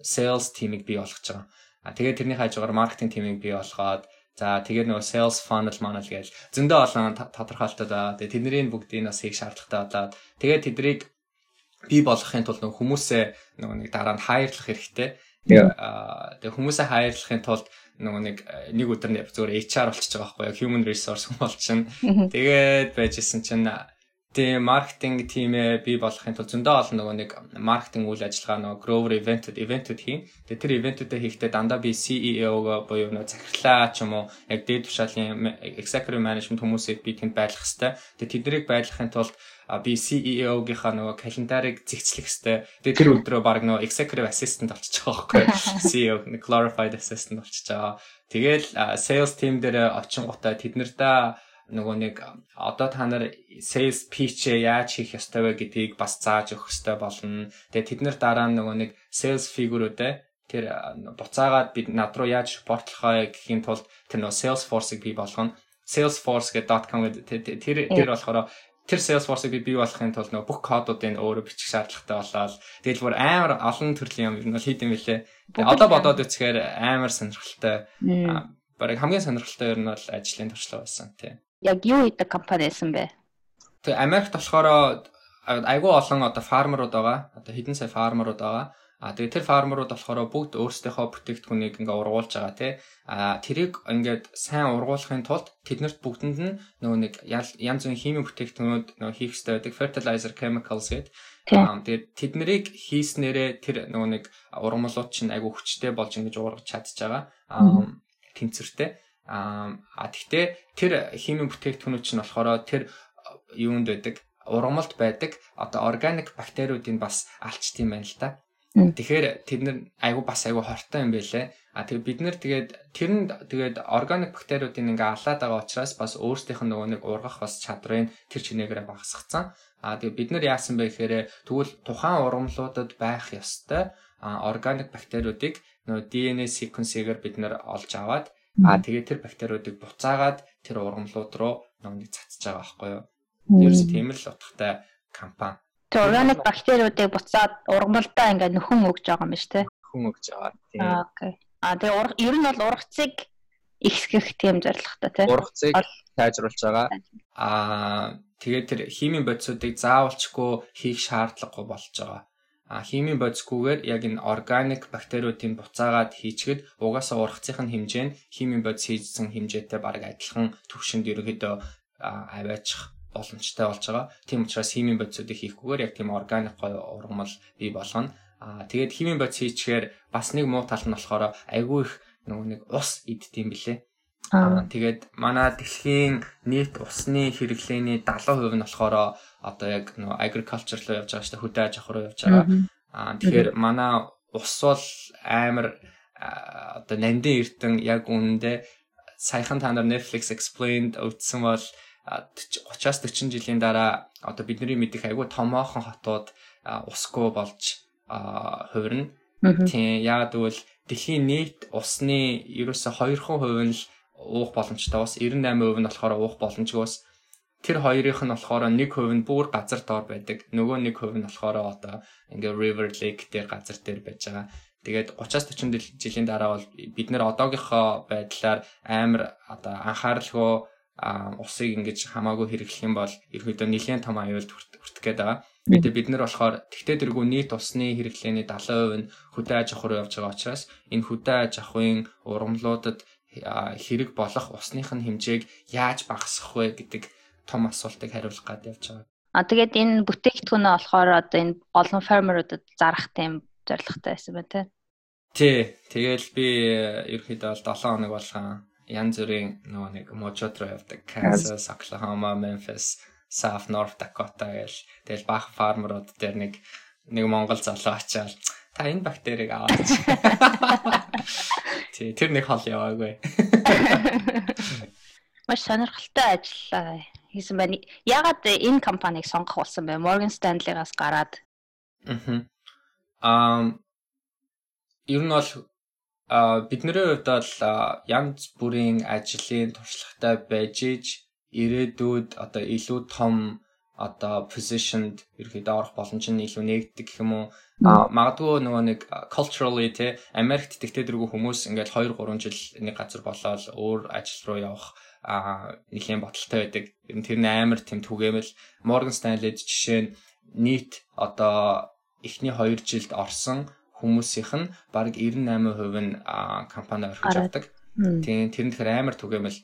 sales team-ийг бий болгож байгаа. А тэгээд тэрнийхээ хажуугаар marketing team-ийг бий болгоод За тэгээд нөгөө sales funnel манал гэж зөндөө олон тодорхойлолтод байгаа. Тэгээд тэдний бүгдийг бас хийх шаардлагатай болоод тэгээд тэднийг бий болгохын тулд нөгөө хүмүүсээ нөгөө нэг дараа нь хайрлах хэрэгтэй. Тэгээ хүмүүсээ хайрлахын тулд нөгөө нэг нэг өдөр зөвөр HR болчихж байгаа байхгүй юу human resource хүн болчихно. Тэгээд байжсэн чинь тийм маркетинг тимээ бий болохын тулд зөндөө олон нөгөө нэг маркетинг үйл ажиллагаа нөгөө Grover event-д event-д хийн. Тэгээ тэр event-үүдээ хийхдээ дандаа би CEO-го буюу нөгөө захирлаа ч юм уу яг дээд тушаалын executive management хүмүүсийг би тэнд байлгах хэвээр. Тэгээ тэднийг байлгахын тулд би CEO-гийнхаа нөгөө календарыг зэгцлэх хэвээр. Тэгээ тэр өдрөө баг нөгөө executive assistant болчихж байгаа байхгүй CEO glorified assistant болчихж байгаа. Тэгэл sales team дээр очингуудаа тэднэрдээ нөгөө нэг одоо та нар sales pitch яаж хийх ёстой вэ гэдгийг бас зааж өгөх ёстой болно. Тэгээ тэд нар дараа нь нөгөө нэг sales figure-үүдээ тэр буцаагаад бид над руу яаж репортлохоо гэхийн тулд тэр нөгөө Salesforce-ыг бий болгоно. salesforce.com гэдэг тэр тэр болохоор тэр Salesforce-ыг би бий болохын тулд нөгөө бүх кодуудыг өөрөө бичих шаардлагатай болоод тэгэл бүр амар олон төрлийн юм ер нь хийдэм билээ. Одоо бодоод үзэхээр амар сонирхолтой. Бараг хамгийн сонирхолтой ер нь бол ажлын туршлага байсан тийм. Яг юу хийдэг компани байсан бэ? Тэгээ Америкт болохоор айгүй олон одоо фармерууд байгаа. Одоо хэдэн сая фармерууд байгаа. А тэгээ тэр фармерууд болохоор бүгд өөрсдийнхөө бүтээгдэхүүнийг ингээ ургуулж байгаа тий. А тэрийг ингээд сайн ургуулахын тулд тэднэрт бүгдэнд нь нөгөө нэг янз бүрийн химийн бүтээгдэхүүнүүд нөгөө хийх хэрэгтэй байдаг fertilizer chemicals гэдэг. Аа тэгээд тэднийг хийснээрээ тэр нөгөө нэг ургамлууд чинь айгүй хүчтэй болж ингэж ургаж чадж байгаа. Аа тэнцвэртэй. Аа тэгтээ тэр химийн бүтээгдэхүүнүүд чинь болохоор тэр юунд байдаг ургамалд байдаг одоо органик бактериудыг бас алчт юм байна л да. Тэгэхээр тэд нар айгу бас айгу хортой юм байлээ. А тэгээ бид нар тэгээд тэр нь тэгээд органик бактериудыг ингээ алаад байгаа учраас бас өөрсдийнх нь нөгөө нэг ургах бас чадрын тэр чинээгээр багасгацсан. А тэгээ бид нар яасан бэ гэхээр тэгвэл тухайн ургамлуудад байх ёстой органик бактериудыг нөгөө DNA sequence-ээр бид нар олж аваад а тэгээ тэр бактериудыг буцаагаад тэр ургамлууд руу нөгөө нэг цацж байгаа байхгүй юу. Ерөөс тийм л утгатай компани Тэр органик бактериудыг буцаад ургамалдаа ингээд нөхөн өгж байгаа юм биш үү? Хүн өгж байгаа. Тийм. Аа окей. А тэгээ урах ер нь бол ургацыг ихсгэх тийм зорилготой тийм. Ургацыг тайжруулж байгаа. Аа тэгээд тэр химийн бодисуудыг заавалчгүй хийх шаардлагагүй болж байгаа. А химийн бодисгүйгээр яг энэ органик бактериудын буцаагаад хийчихэд угаасаа ургацын хэмжээ нь химийн бодис хийжсэн хэмжээтэй бараг адилхан төвшөнд ерөөхдөө аваачих боломжтой болж байгаа. Тийм учраас химийн бодисуудыг хийхгүйгээр яг тийм органик гой ургамал бий болгоно. Аа тэгээд химийн бодис хийчихээр бас нэг муу тал нь болохоор айгүй их нөгөө нэг ус иддэм билээ. Аа тэгээд манай дэлхийн нийт усны хэрэглээний 70% нь болохоор одоо яг нөгөө agriculture руу явж байгаа шүү дээ хөдөө аж ахуй руу явж байгаа. Аа тэгэхээр манай ус бол амар одоо нандин эрдэн яг үнэндээ саяхан та нар Netflix explained үзсэн бол 30-аас 40 жилийн дараа одоо бидний мэдих айгүй томоохон хотууд усгүй болж хувирна. Тийм яг тэгвэл дэлхийн нийт усны ерөөсө 2% нь л уух боломжтой бас 98% нь болохоор уух боломжгүй бас тэр хоёрынх нь болохоор 1% нь бүр газар доор байдаг. Нөгөө 1% нь болохоор одоо ингээ river lake дээр газар дээр байж байгаа. Тэгээд 30-аас 40 жилийн дараа бол бид нэр одоогийнхоо байдлаар амар одоо анхааралгүй усыг ингэж хамаагүй хэрэглэх юм бол ерөөдөө нэлээд том аюулд хүртэх гээд байгаа. Бид бид нар болохоор тэгтээ тэргүй нийт усны хэрэглээний 70% нь хөдөө аж ахуй руу явж байгаа учраас энэ хөдөө аж ахуйн ургамлуудад хэрэг болох усных нь хэмжээг яаж багасгах вэ гэдэг том асуултыг хариулах гад явж байгаа. А тэгээд энэ бүтээгдэхүүнээ болохоор одоо энэ олон фермеруудад зарах тийм зорилготой байсан байна тий. Тий. Тэгэл би ерөөхдөө бол 7 хоног болгон янз бүрийн нөгөө нэг мужууд руу явдаг. Kansas, Oklahoma, Memphis, South North Dakota гэл тэгэл баах фармерууд дээр нэг нэг Монгол залуу ачаал та энэ бактерийг аваач. Тий, тэр нэг хол яваагүй. Маш сонирхолтой ажил хийсэн байна. Ягаад энэ компанийг сонгох болсон бэ? Morgan Stanley-гаас гараад. Аа. Ам ер нь бол бидний хувьд бол янз бүрийн ажлын туршлагатай байж иж ирээдүйд одоо илүү том одоо positioned ерөөдөө орох боломж нь илүү нэгдэг гэх юм уу? Магадгүй нөгөө нэг culturally те Америкт тэгтээ дэргүй хүмүүс ингээд 2 3 жил нэг газар болоод өөр ажил руу явах нэлийн боталтай байдаг. Ер нь тэр нь амар тэм түгээмэл. Morgan Stanley-д жишээ нь нийт одоо эхний 2 жилд орсон хүмүүсийнх нь бараг 98% нь компани орхиж авдаг. Тийм тэр нь тэгэхээр амар түгээмэл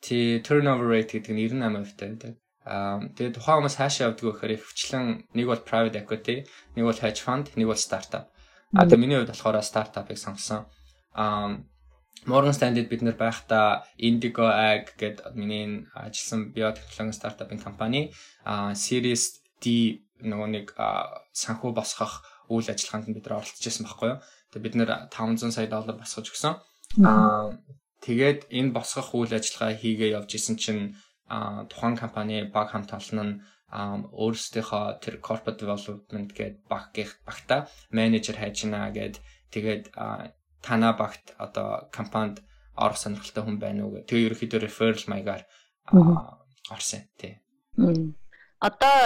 тий turnover rate гэдэг нь 98% тай байдаг. Аа тэгээд тухайн хүмүүс хаашаа явдаг вэ гэхээр ихвчлэн нэг бол private equity, нэг бол hedge fund, нэг бол startup. А тэгээд миний хувьд болохоор startup-ыг сонгосон. Аа Morgan Stanley-д бид нэр байхдаа Indigo Ag гэдэг миний ажилласан биотехнологи стартапын компани а Series D нөгөө нэг санхүү босгох үйл ажиллагаанд бид нар оролцож байсан байхгүй юу. Тэгээ бид нэр 500 сая доллар босгож өгсөн. Аа тэгээд энэ босгох үйл ажиллагаа хийгээ явж исэн чинь тухайн компани баг хамт олон нь өөрсдийнхөө тэр corporate development гэдэг баггийнх багта менежер хайжна гэд тэгээд танаа багт одоо компанид орох сонирхолтой хүн байна уу гэх. Тэгээ ерөөхдөө referral маягаар орсон тий. Одоо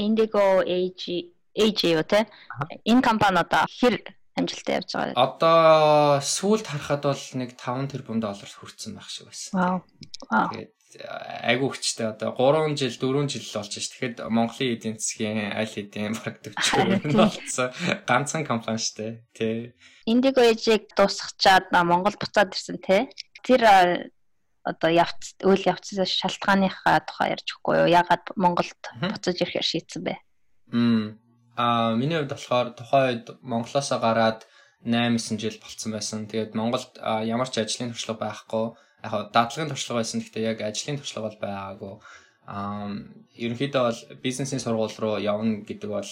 Indigo AG AJ юу те. Энэ компани одоо хэр амжилттай явж байгаа. Одоо сүүлд харахад бол нэг 5 тэрбум доллар хүрсэн байх шиг байсан. Вау. Тэгээд айгуу хүчтэй одоо 3 жил 4 жил болж ш. Тэгэхэд Монголын эдийн засгийн аль хэдийн бараг 40% болсон. Ганцхан компани штэ. Тэ. Indigo Age-ийг дуусгачаад Монгол буцаад ирсэн те. Тэр одоо явц үйл явцсан шалтгааныхаа тухай ярьж өгөхгүй юу? Ягаад Монголд буцаж ирэхээр шийдсэн бэ? Мм Аа миний хувьд болохоор тухайн үед Монголоосоо гараад 8-9 жил болцсон байсан. Тэгээд Монголд ямар ч ажлын туршлага байхгүй. Яг даатлагын туршлага байсан. Гэхдээ яг ажлын туршлага бол байгаагүй. Аа ерөнхийдөө бол бизнесийн сургууль руу явна гэдэг бол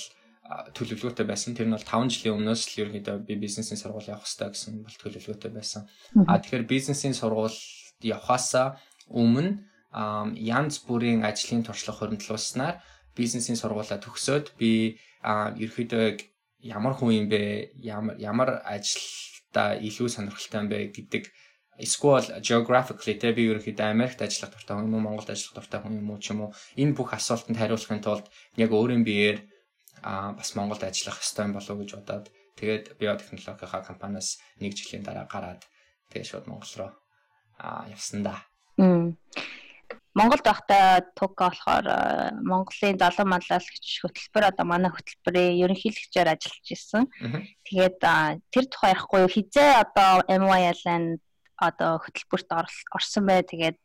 төлөвлөгөөтэй байсан. Тэр нь бол 5 жилийн өмнөөс л ерөнхийдөө би бизнесийн сургууль явах хэрэгтэй гэсэн бол төлөвлөгөөтэй байсан. А тэгэхээр бизнесийн сургууль явхаасаа өмнө янз бүрийн ажлын туршлага хоригдлуулснаар бизнесийн сургуулаа төгсөөд би ерөөхдөө ямар хүн юм бэ? Ямар ямар ажилда илүү сонирхолтой юм бэ гэдэг эсвэл geographically тэ би ерөөхдөө Америкт ажиллах дуртай хүн юм уу Монголд ажиллах дуртай хүн юм уу ч юм уу энэ бүх асуултанд хариулахын тулд яг өөрийн биеэр аа бас Монголд ажиллах юм болов уу гэж бодоод тэгээд биотехнологийнхаа компаниас нэг жилийн дараа гараад тэгээд шууд Монгол руу аа явсан да. Монголд байхдаа туга болохоор Монголын залуу манлайлагч хөтөлбөр одоо манай хөтөлбөрийн ерөнхийлөгчөөр ажиллаж исэн. Тэгээд тэр тухай ярихгүй хизээ одоо MYLN одоо хөтөлбөрт орсон бай. Тэгээд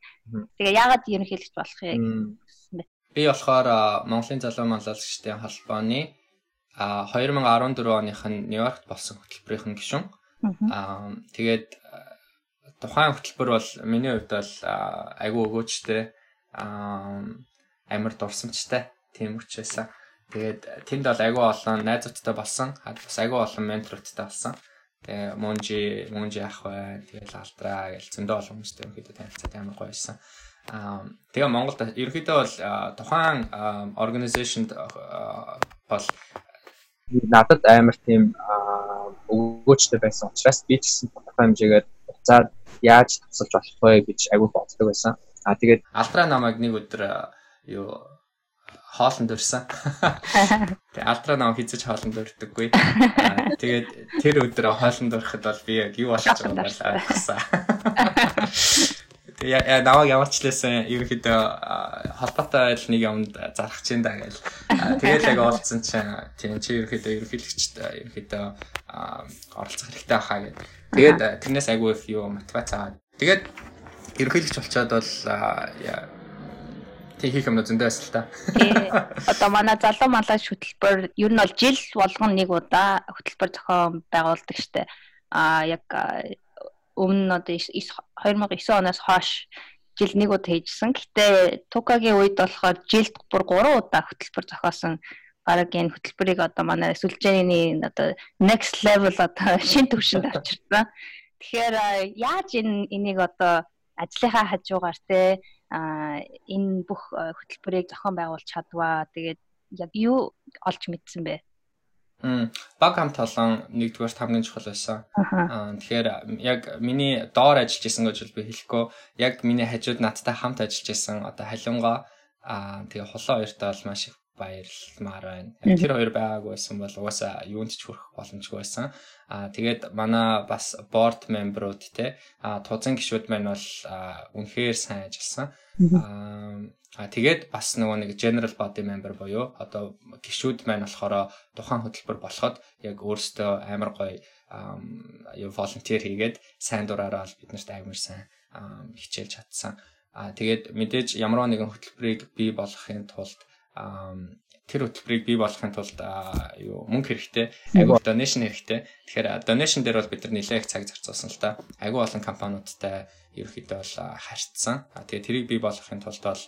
тэгээ яагаад ерөнхийлөгч болохыг Би болохоор Монголын залуу манлайлагчдын холбооны 2014 оных нь Нью-Йоркт болсон хөтөлбөрийн гишүүн. Аа тэгээд тухайн хөтөлбөр бол миний хувьд бол айгүй өгөөчтэй амар дурсамжтай тийм байсан. Тэгээд тэнд бол айгүй олон найзуудтай болсон. Бас айгүй олон менторуудтай болсон. Тэгээ Монжи, Монжи ах бай, тэгэл Алтраа гэл зөндөө олон хүмүүстэй ерөнхийдөө танилцаад амар гоё байсан. Аа тэгээ Монголд ерөнхийдөө бол тухайн organization бол надад амар тийм өгөөчтэй байсан учраас би ч гэсэн тодорхой хэмжээгээр буцаад яаж тусалж болох вэ гэж агүй боддог байсан. Аа тэгээд Алтраа намайг нэг өдөр юу хоолнд өрсөн. Тэгээ Алтраа нам хийж хоолнд өрдөггүй. Тэгээд тэр өдөр хоолнд өрөхөд бол би яг юу болж байгааг ойлгосон. Тэгээ наваг лээсэн ерөнхийдөө холбоотой л нэг юмд зарах чинь да гэл. Тэгээд яг олцсон чинь тийм чи ерөнхийдөө ерөнхийлөгчд ерөнхийдөө оролцох хэрэгтэй байхаа гэд. Тэгээд тэрнээс айгүй юу мотивац аваад. Тэгээд ерөнхийлөгч болчоод бол тийм хийх юм зөндөө байсан л та. Одоо манай залуу малаш хөтөлбөр ер нь бол жил болгон нэг удаа хөтөлбөр зохион байгуулдаг штэ. А яг өмнө нь одоо 2009 оноос хойш жил нэг удаа хийжсэн. Гэтэ Тукагийн үед болохоор жилд бүр 3 удаа хөтөлбөр зохиосон. Бараг энэ хөтөлбөрийг одоо манай сүлжээний одоо next level одоо шин төвшөнд авчирсан. Тэгэхээр яаж энэ энийг одоо ажлынхаа хажуугаар те энэ бүх хөтөлбөрийг зохион байгуулж чадваа. Тэгээд яг юу олж мэдсэн бэ? баг хамт олон нэгдүгээр хамгийн чухал байсан. Аа тэгэхээр яг миний доор ажиллаж исэн гэж би хэлэхгүй яг миний хажууд надтай хамт ажиллаж исэн одоо халиунга аа тэгээ хулаа хоёртой бол маш их баярлмаар байна. Тэр хоёр байгаагүй байсан бол угаасаа юунд ч хүрэх боломжгүй байсан. Аа тэгээд манай бас board member-ууд те аа тузан гишүүд маань бол үнэхээр сайн ажилласан. Аа тэгээд бас нөгөө нэг general body member буюу одоо гişүүд маань болохоор тухайн хөтөлбөр болоход яг өөрсдөө амар гоё юу волонтер хийгээд сайн дураараа бид нарт амар сайн хичээлж чадсан. А тэгээд мэдээж ямар нэгэн хөтөлбөрийг бий болгохын тулд тэр хөтөлбөрийг бий болгохын тулд юу мөнгө хэрэгтэй, айгүй donation хэрэгтэй. Тэгэхээр donation дээр бол бид нар нэлээд их цаг зарцуулсан л да. Айгүй олон компаниудтай ерөөхдөө бол харьцсан. Тэгээ тэрийг бий болгохын тулд бол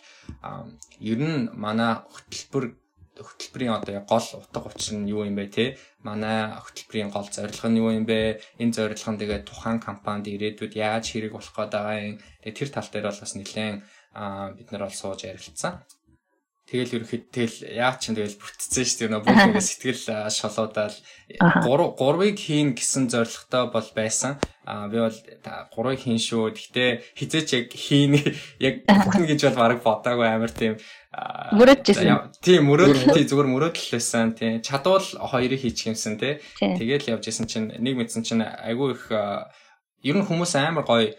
ер нь манай хөтөлбөр хөтөлбөрийн одоо гол утга учир нь юу юм бэ те манай хөтөлбөрийн гол зорилго нь юу юм бэ энэ зорилго нь тэгээ тухайн компанид ирээдүйд яаж хэрэг болох гээд байгаа юм тэгээ тэр тал дээр бол бас нэлээд бид нар бол сууж ярилцсан Тэгэл ерөөхдөө тэгэл яа ч юм тэгэл бүтцсэн шүү дээ. Нөгөө бүгд сэтгэл шолоодаад 3 3-ыг хийн гэсэн зорилготой бол байсан. Аа би бол 3-ыг хийн шүү. Гэхдээ хизээч яг хийн яг бүхэн гэж бол бараг бодаагүй амар тийм мөрөөдчихсэн. Тийм мөрөөдөл тий зүгээр мөрөөдөл байсан тий. Чадвал хоёрыг хийчих юмсан тий. Тэгэл явж исэн чинь нэг мэдсэн чинь айгүй их ер нь хүмүүс амар гоё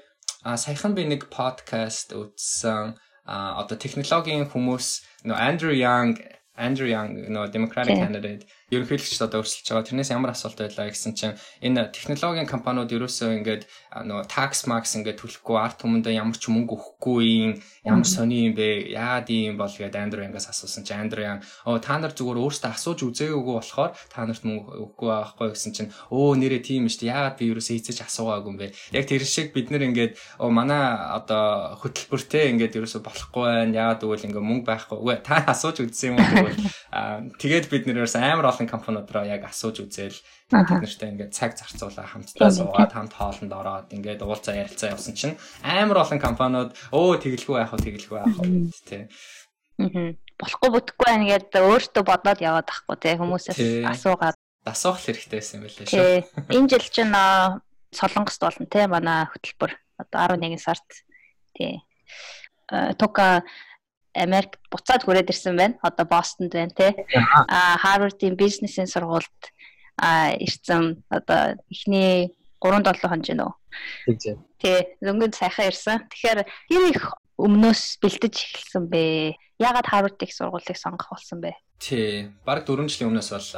а саяхан би нэг подкаст үзсэн а одоо технологийн хүмүүс нөө Andrew Yang Andrew Yang нөө Democratic candidate ерөнхийлөгчд одоо өрсөлдөж байгаа. Тэрнээс ямар асуулт байлаа гэсэн чинь энэ технологийн компаниуд ерөөсөө ингээд нөгөө tax max ингээд төлөхгүй арт түмэндээ ямар ч мөнгө өгөхгүй ямар сони юм бэ? Яад юм бол гээд Andrew Yang-аас асуусан чинь Andrew Yang оо та нар зүгээр өөрсдөө асууж үзээгүйгөө болохоор та нарт мөнгө өгөхгүй байхгүй гэсэн чинь өө нэрээ тийм шүү дээ. Яагаад би ерөөсөө хийцэж асуугаагүй юм бэ? Яг тэр шиг бид нэр ингээд оо манай одоо хөтөлбөртэй ингээд ерөөсөө болохгүй байна. Яагаад гэвэл ингээд мөнгө байхгүй. Үгүй та асууж үзсэн юм уу тэгээд бид нэр ерөөсөө амар олон компаниудроо яг асууж үзээл бид нартай ингээд цаг зарцуулаа хамтдаа суугаад хамт хоолнд ороод ингээд уулзаа ярилцаа явсан чинь амар олон компаниуд өө тэгэлгүй яах вэ тэгэлгүй яах вэ тий. Аа. Болохгүй бүтэхгүй байна гэдэг өөртөө бодоод яваад тахгүй тий. хүмүүсээс асуугаад. Асуух хэрэгтэй байсан юм билээ шүү. Энэ жил чинь солонгост болно тий манай хөтөлбөр. Одоо 11 сард. Тий. Тука Америкт буцаад хүрээд ирсэн байна. Одоо Бостонд байна те. Аа Harvard-ийн бизнесийн сургуульд аа ирсэн одоо эхний 3 7 хоног нөө. Тий. Өнгөнд сайхан ирсэн. Тэгэхээр тэр их өмнөөс бэлдэж эхэлсэн бэ? Яагаад Harvard-ийг сургуулийг сонгох болсон бэ? Тий. Бараг 4 жилийн өмнөөс бол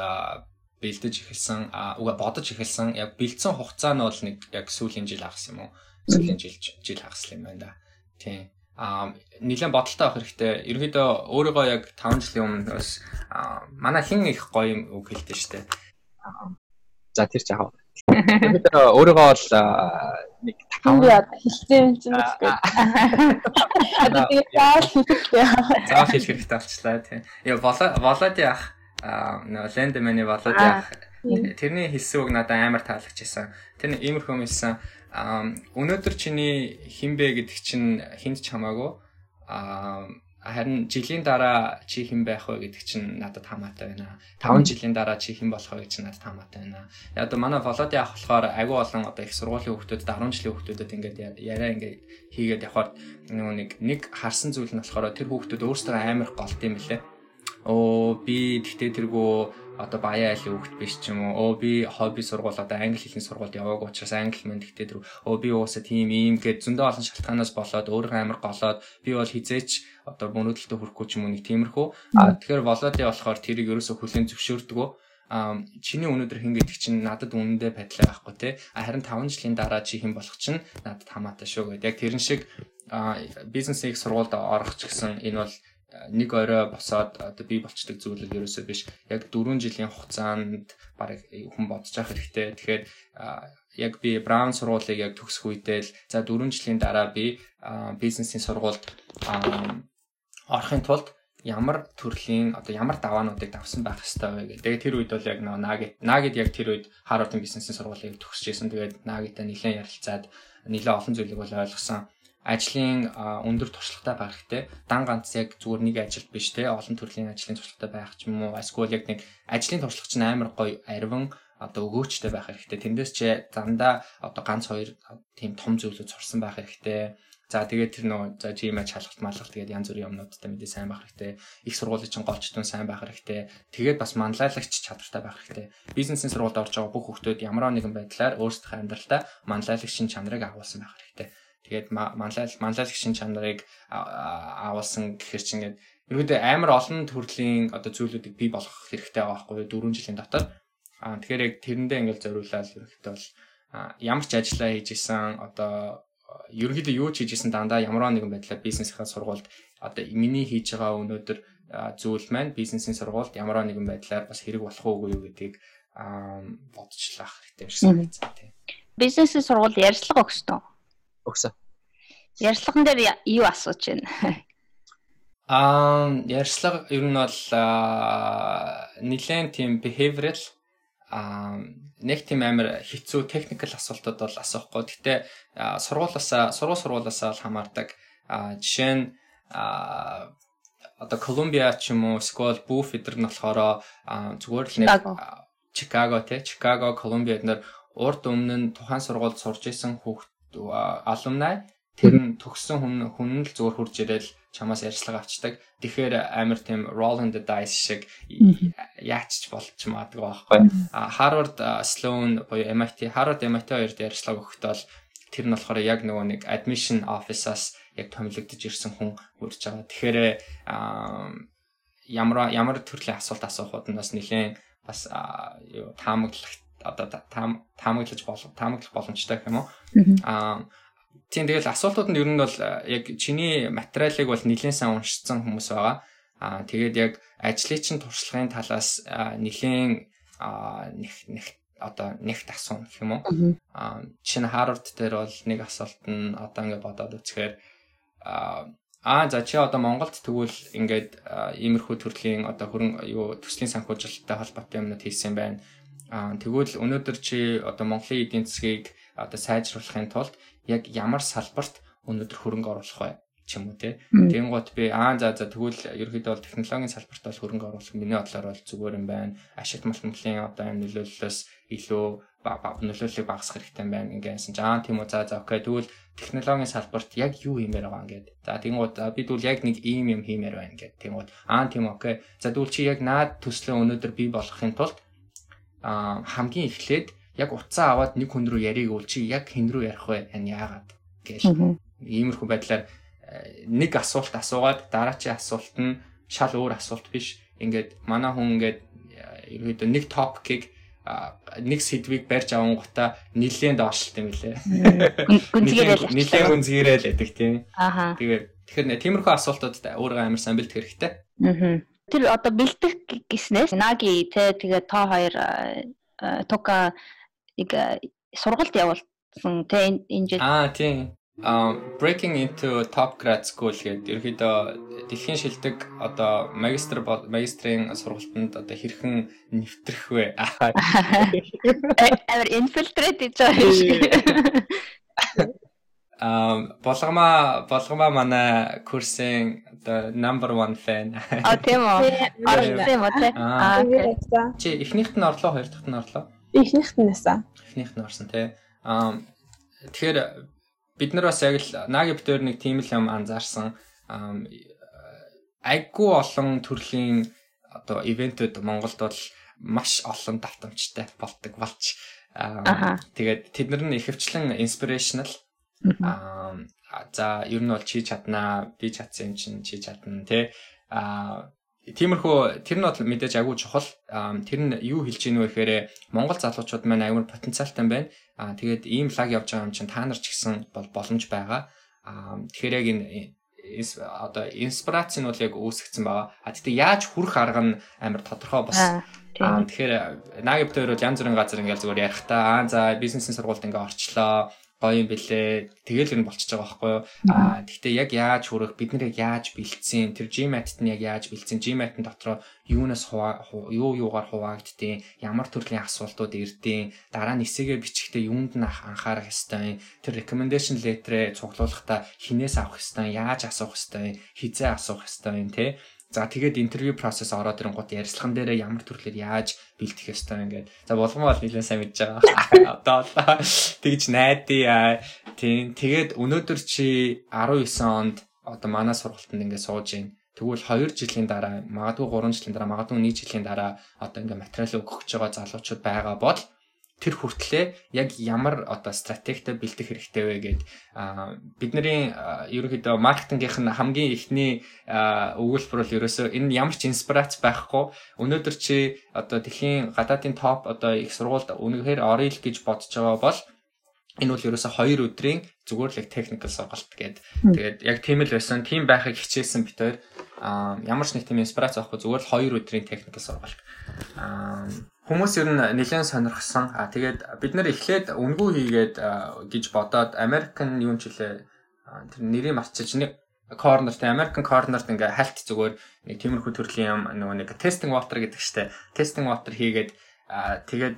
бэлдэж эхэлсэн, уга бодож эхэлсэн. Яг бэлдсэн хугацаа нь бол нэг яг сүүлийн жил хагас юм уу? Сүүлийн жил жил хагас юм байна да. Тий. Аа нэлээд бодолтой авах хэрэгтэй. Ерөнхийдөө өөрийгөө яг 5 жилийн өмнөөс манай хин их гоё юм үг хэлдэг штэ. За тэр ч яах вэ? Бид өөрийгөө бол нэг тав хэлсэн юм чинь үстэй. Одоо тэгээд заавал хэлэхтэй. Заавал хэлэх хэрэгтэй болчлаа тийм. Яа волод яах нөө лендмэний волод яах тэрний хэлсэн үг надад амар таалагдчихсан. Тэр иймэрхүү юм хэлсэн. Өнөөдөр чиний хинбэ гэдэг чинь хинт ч хамаагүй аа харин жилийн дараа чи хэн байх вэ гэдэг чинь надад хамаатай байна. 5 жилийн дараа чи хэн болох вэ гэж надад хамаатай байна. Яг одоо манай володи ах болохоор агүй олон одоо их сургуулийн хүүхдүүдэд 10 жилийн хүүхдүүдэд ингээд яриа ингээд хийгээд явхаар нөгөө нэг нэг харсан зүйл нь болохоор тэр хүүхдүүд өөрсдөө амар голд юм лээ. Оо би тэгтээ тэргүү одоо баяа айлын хүүхэд биш ч юм уу. Оо би хобби сургууль одоо англи хэлний сургуульд яваагүй учраас англи мэн гэхдээ тэр оо би уусаа тийм ийм гээд зөндөө олон шалтгаанаас болоод өөрөө амар голоод би бол хизээч одоо мөнөдөлтөд хүрэхгүй ч юм уу нэг тиймэрхүү. А тэгэхээр володи болохоор тэрийг ерөөсө хүлэн зөвшөөрдөгөө а чиний өнөөдөр хин гэдэг чинь надад үнэндээ падлаа байхгүй те харин 5 жилийн дараа чи хэн болох чинь надад хамаатай шүү гэдэг. Яг тэрэн шиг бизнесийг сургуульд орох ч гэсэн энэ бол нэг орой босоод одоо би болчдөг зүйл л ерөөсөө биш. Яг 4 жилийн хугацаанд баг хүн бодож явах хэрэгтэй. Тэгэхээр яг би Браун сургуулийг яг төгсөх үедээ л за 4 жилийн дараа би бизнесийн сургуульд орохын тулд ямар төрлийн одоо ямар даваануудыг давсан байх хэрэгтэй вэ гэдэг. Тэгээд тэр үед бол яг нөө Nugget Nugget яг тэр үед Harvard-ын бизнесийн сургуулийг төгсөж исэн. Тэгээд Nugget-тай нэлээд ярилцаад нэлээд олон зүйлийг бол ойлгосон ажлын өндөр туршлагатай байх хэрэгтэй. Дан ганц яг зүгээр нэг ажил биш те олон төрлийн ажлын туршлагатай байх ч юм уу. Эсвэл яг нэг ажлын туршлага чинь амар гоё арвин одоо өгөөчтэй байх хэрэгтэй. Тэндээс чи дандаа одоо ганц хоёр тийм том зүйлүүд сурсан байх хэрэгтэй. За тэгээд тэр нөгөө за GMA шалгалт малгалт тэгээд янз бүрийн юмнуудтай мэдээ сайн байх хэрэгтэй. Их сургуулийн чинь голчтон сайн байх хэрэгтэй. Тэгээд бас манлайлагч чадвартай байх хэрэгтэй. Бизнесийн сургуульд орж байгаа бүх хүмүүс ямар нэгэн байдлаар өөрсдийнхөө амьдралдаа манлайлагчийн чанарыг агуулсан байх хэрэгтэй Тэгээд манлайл манлайлагч шин чанарыг авалсан гэхэр чинь ингээд ерөөдөө амар олон төрлийн одоо зүйлүүдийг бий болгох хэрэгтэй байгаа байхгүй юу 4 жилийн дотор. Аа тэгэхээр яг тэрэндээ ингээд зориулаад ерөөхдөө бол ямар ч ажиллаа хийж исэн одоо ерөнхийдөө юу ч хийж исэн дандаа ямар нэгэн байдлаар бизнесийнхаа сургуульд одоо миний хийж байгаа өнөөдөр зүйл маань бизнесийн сургуульд ямар нэгэн байдлаар бас хэрэг болох уугүй юу гэдгийг бодчихлах хэрэгтэй юм шиг санагдсан тийм. Бизнесийн сургууль ярьцлага өгсөн өгсөн. Ярьцлаган дээр юу асууж байна? Аа, ярьцлага ер нь бол нэлээд тийм behavioral аа нэг тийм амар хэцүү technical асуултууд бол асуухгүй. Гэтэ сургуулаасаа сургууль сургуулаасаа бол хамаардаг. Аа жишээ нь аа одоо Колумбиа ч юм уу, эсвэл Буф эдэр нь болохоор зүгээр л нэг Чикаго тий Чикаго, Колумбиа эднэр урд өмнө нь тухайн сургуульд сурж исэн хүүхд alumni тэр нь төгссөн хүн хүн л зүгээр хурж ирээл чамаас ярьцлага авчдаг. Тэгэхээр амар тийм roll in the dice шиг яачч болч магадгүй байхгүй. А Harvard Sloan буюу MIT Harvard MIT хоёрт ярьцлага өгөхдөө тэр нь болохоор яг нөгөө нэг admission office-аас яг томилогдож ирсэн хүн хурж байгаа. Тэгэхээр ямар ямар төрлийн асуулт асуухууд нь бас нэлээд бас юу таамаглах одоо таамаглаж болох таамаглах боломжтой гэх юм уу. Аа тийм тэгэл асуултууд нь ер нь бол яг чиний материалыг бол нэлээд сайн уншсан хүмүүс байгаа. Аа тэгээд яг ажлын чинь туршлагын талаас нэлээд нэг нэг одоо нэгт асуун гэх юм уу. Аа чинь Harvard дээр бол нэг асуулт нь одоо ингээд бодоод үзэхээр аа Аа за чи одоо Монголд тэгвэл ингээд иймэрхүү төрлийн одоо хөрөн юу төслийн санхүүжилттэй холбоотой юмнууд хийсэн байна. Аа тэгвэл өнөөдөр чи одоо Монголын эдийн засгийг одоо сайжруулахын тулд яг ямар салбарт өнөөдөр хөрөнгө оруулах вэ ч юм уу те. Тэнгуут би аа за за тэгвэл ерөөхдөө бол технологийн салбарт бол хөрөнгө оруулах миний бодлоор бол зүгээр юм байна. Ашигт малтмлын одоо юм нөлөөллөөс илүү нөлөөллийг багасгах хэрэгтэй байна ингэсэн. Аа тийм үү за за окей тэгвэл технологийн салбарт яг юу хиймээр байгаа ингээд. За тэгвэл бид бол яг нэг ийм юм хиймээр байна гэдэг. Тэгвэл аа тийм окей. За тэгвэл чи яг наад төслөө өнөөдөр бий болгохын тулд хамгийн эхлээд яг утсаа аваад нэг хүн рүү яриг үл чи яг хэн рүү ярих вэ? Энэ яагаад гэж. Иймэрхүү байдлаар э, нэг асуулт асуугаад дараачийн асуулт нь шал өөр асуулт биш. Ингээд манай хүн ингээд э, ерөөдөө нэг топикийг нэг сэдвийг барьж авангуудаа нилээн доошлт юм лээ. Гүнзгийрэл. Нилээн гүнзгийрэл гэдэг тийм. Ааха. Тэгээд тэгэхээр тиймэрхүү асуултуудад өөрөө амар сайн бэлдэх хэрэгтэй. Аа. Тэр одоо бэлдэх гэснээс наги те тэгээд тоо хоёр тока нэг сургалт явуулсан те энэ жил. Аа тийм um breaking into top grad school гэдэг ерөөдөө дэлхийн шилдэг одоо магистр магистрийн сургалтанд одоо хэрхэн нэвтрэх вэ? Амар infiltrate гэж байгаа. Um болгома болгома манай курсын одоо number 1 fan. А тийм үү? А тийм үү те. Аа. Чи эхнийхт нь орлоо, хоёр дахьт нь орлоо? Эхнийхт нь нээсэн. Эхнийхт нь орсон те. Um тэгэхээр бид нар бас яг л наги битээр нэг тийм л юм анзаарсан. Айггүй олон төрлийн одоо ивентүүд Монголд бол маш олон давтамжтай болдог болж. Тэгээд тэд нар нь ихэвчлэн inspirational. Аа за ер нь бол чи чаднаа, би чадсан юм чинь чи чадна тий. Аа тиймэрхүү тэр нь бол мэдээж агуу чухал. Тэр нь юу хэлж ийнү гэхээр Монгол залуучууд маань амар потенциалтай байна. Аа тэгээд ийм лаг явж байгаа юм чинь та нар ч гэсэн бол боломж байгаа. Аа тэгэхээр яг энэ одоо инспирац нь бол яг үүсгэсэн байгаа. А тэгтээ яаж хүрэх арга нь амар тодорхой бас. Аа тэгэхээр нагибт хоёр бол янз бүрийн газар ингээл зүгээр ярихтаа аа за бизнесийн сургуульд ингээ орчлоо гоё юм бэлээ. Тэгэл ер нь болчихж байгаа байхгүй юу? Аа тэгтээ яг яаж хүрэх, бид нэр яаж бэлдсэн, тэр GMAT-т нь яг яаж бэлдсэн, GMAT-ын дотроо юунаас юу юугаар хуваагддیں, ямар төрлийн асуултууд ирдیں, дараа нь эсээгээ бичихдээ юунд нь анхаарах ёстой, тэр recommendation letter-ээ цуглуулахдаа хинээс авах ёстой, яаж асуух ёстой, хизээ асуух ёстой юм те. За тэгээд интервью процесс ороод ирэнгууд ярилцлаган дээрээ ямар төрлөөр яаж бэлдэх ёстой ингээд. За болгон бол нэлээд сайн мэдж байгаа. Одоо тэгж найдаа. Тийм. Тэгээд өнөөдөр чи 19 онд одоо манай сургалтанд ингээд сууж байна. Тэгвэл 2 жилийн дараа, магадгүй 3 жилийн дараа, магадгүй 1 жилийн дараа одоо ингээд материал өгөх гэж байгаа залуучууд байгаа бол тэр хүртлээ яг ямар одоо стратегтэй бэлдэх хэрэгтэй вэ гэд бидний ерөнхийдөө маркетингийнх нь хамгийн ихний өгүүлбэр бол ерөөсөө энэ ямар ч инспирац байхгүй. Өнөөдөр чи одоо дэлхийн гадаадын топ одоо их сургуульд үнэхээр орё л гэж бодож байгаа бол энэ бол ерөөсө 2 өдрийн зүгээр л яг technical сургалт гээд тэгээд яг тийм л байсан. Тийм байхыг хичээсэн бит хоёр ямар ч нэг тийм инспирац авахгүй зүгээр л 2 өдрийн technical сургалт. Аа Хүмүүс ер нь нэлээд сонирхсан. А тэгээд бид нэр эхлээд үнгүй хийгээд гэж бодоод American юу ч хэлээ тэр нэрийг марчиж нэг corner тэ American corner-т ингээ хальт зүгээр нэг тиймэрхүү төрлийн юм нөгөө нэг testing water гэдэг штэ. Testing water хийгээд тэгээд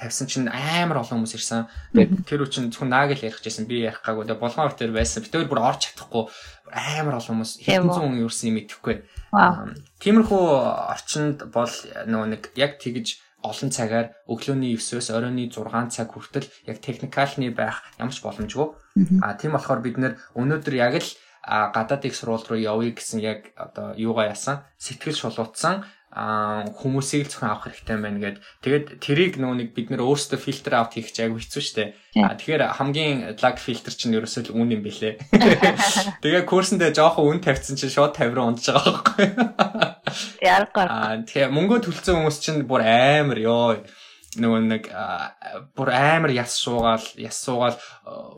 тавьсан чинь амар олон хүмүүс ирсэн. Тэгээд тэр үчин зөвхөн нааг л ярих гэсэн би ярих гаагүй. Тэгээд болгоомор тэр байсан. Би тэр бүр орж чадахгүй амар олон хүмүүс хэдэн зуун юурсан юм идэхгүй. Тиймэрхүү орчинд бол нөгөө нэг яг тэгж олон цагаар өглөөний 9-өөс оройны 6 цаг хүртэл яг техникалны байх ямар ч боломжгүй. А тийм болохоор бид нэр өнөөдөр яг л гадаад их сургууль руу явъя гэсэн яг одоо юугаа яасан сэтгэл шулуутсан хүмүүсийг л зөвхөн авах хэрэгтэй байна гэд. Тэгээд тэрийг нөгөө нэг бид нэр өөрсдөө фильтр аут хийх чинь аягүй хэцүү шттэ. А тэгэхээр хамгийн лаг фильтр чинь ерөөсөө л үн юм бэлээ. Тэгээ курсэндээ жоохон үн тавьсан чинь шууд 50 руу унтж байгаа байхгүй. Яргаар. А тэгээ мөнгө төлсөн хүмүүс чинь бүр амар ёо нөгөө нэг бүр амар яс суугаал яс суугаал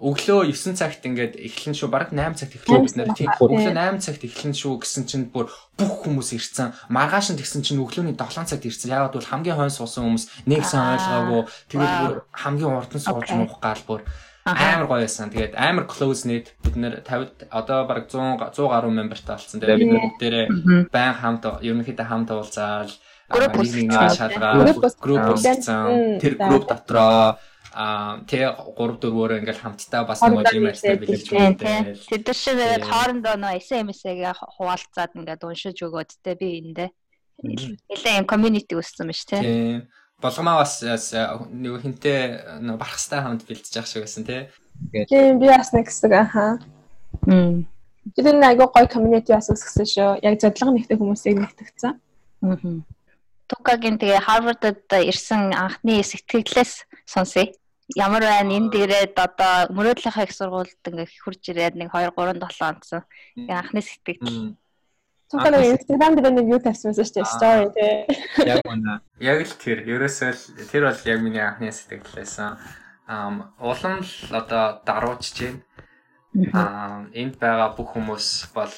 өглөө 9 цагт ингээд эхлэн шүү баг 8 цагт эхлэв бид нэр тийм өглөө 8 цагт эхлэн шүү гэсэн чинь бүр бүх хүмүүс ирсэн маргааш нь тэгсэн чинь өглөөний 7 цагт ирсэн ягаад бол хамгийн хойно суусан хүмүүс нэгсэн ойлгоогүй. Тэгээд бүр хамгийн урдан сууж муух гал бүр амар гоё байсан. Тэгээд амар close knit бид нэр 50 одоо баг 100 100 гаруй memberтай болсон. Тэгээд бид нэр бүгдээрээ байн хамт ерөнхийдөө хамт уулзаал групп шалгаа групп болсон. Тэр групп дотроо а тэ 3 4-өөр ингээл хамтдаа бас нэг имэйжтэй бэлэлж өгдөө. Тэд шиг тэгээд хоорондоо нөө SMS-ийг хуваалцаад ингээд уншиж өгөөд тэ би эндээ. Нилээ юм community үүссэн ба ш тэ. болгомаа бас нэг хинтээ нэг барахстай хамт бэлдэж явах шиг байсан тий. Тийм би бас нэг хэсэг ахаа. Мм. Би энэ айгуу гоё community бас өсгсөн шүү. Яг зорилго нэгтэй хүмүүсийг нэгтгэсэн. Аа. Тукагийн тэгээ Harvard-д ирсэн анхны сэтгэлээс сонсъё. Ямар байна энэ дээрээ одоо мөрөөдлийнхаа их сургуульд ингээ хурж ирээд нэг 2 3 7 онцсон. Анхны сэтгэл. Цогцолоо Instagram дээр нэг юу тавьсан шүү дээ story тий. Яг үнэ. Яг л тэр. Ерөөсөө л тэр бол яг миний анхны сэтгэл байсан. Ам улам л одоо даруучж байна. Аа энд байгаа бүх хүмүүс бол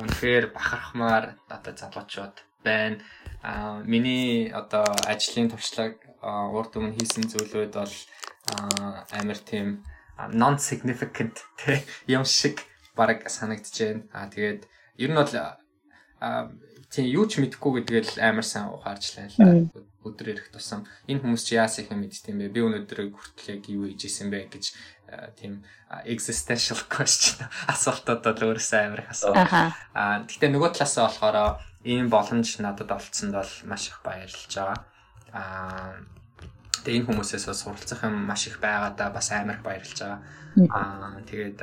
үнэхээр бахархмаар одоо залуучууд байна. Аа миний одоо ажлын туршлага урд өмнө хийсэн зүйлүүд бол амар тийм non significant юм шиг баг санагдаж байна. Аа тэгээд ер нь бол тийм юу ч мэдэхгүй гэдгээл амар сайн ухаарчлаа л өдөр ирэх тусам. Энэ хүмүүс чи яас их юм мэдтiin бэ? Би өнөөдөр хүртэл яг юу хийж исэн бэ гэж тийм existential question. Асуултууд бол өөрөөсөө амар их асуу. Аа гэхдээ нөгөө талаасаа болохоор ийм боломж надад олцсонд бол маш их баярлж байгаа. Аа тэгээ энэ хүмүүсээс суралцах юм маш их байгаадаа бас амар их баярлж байгаа. Аа тэгээд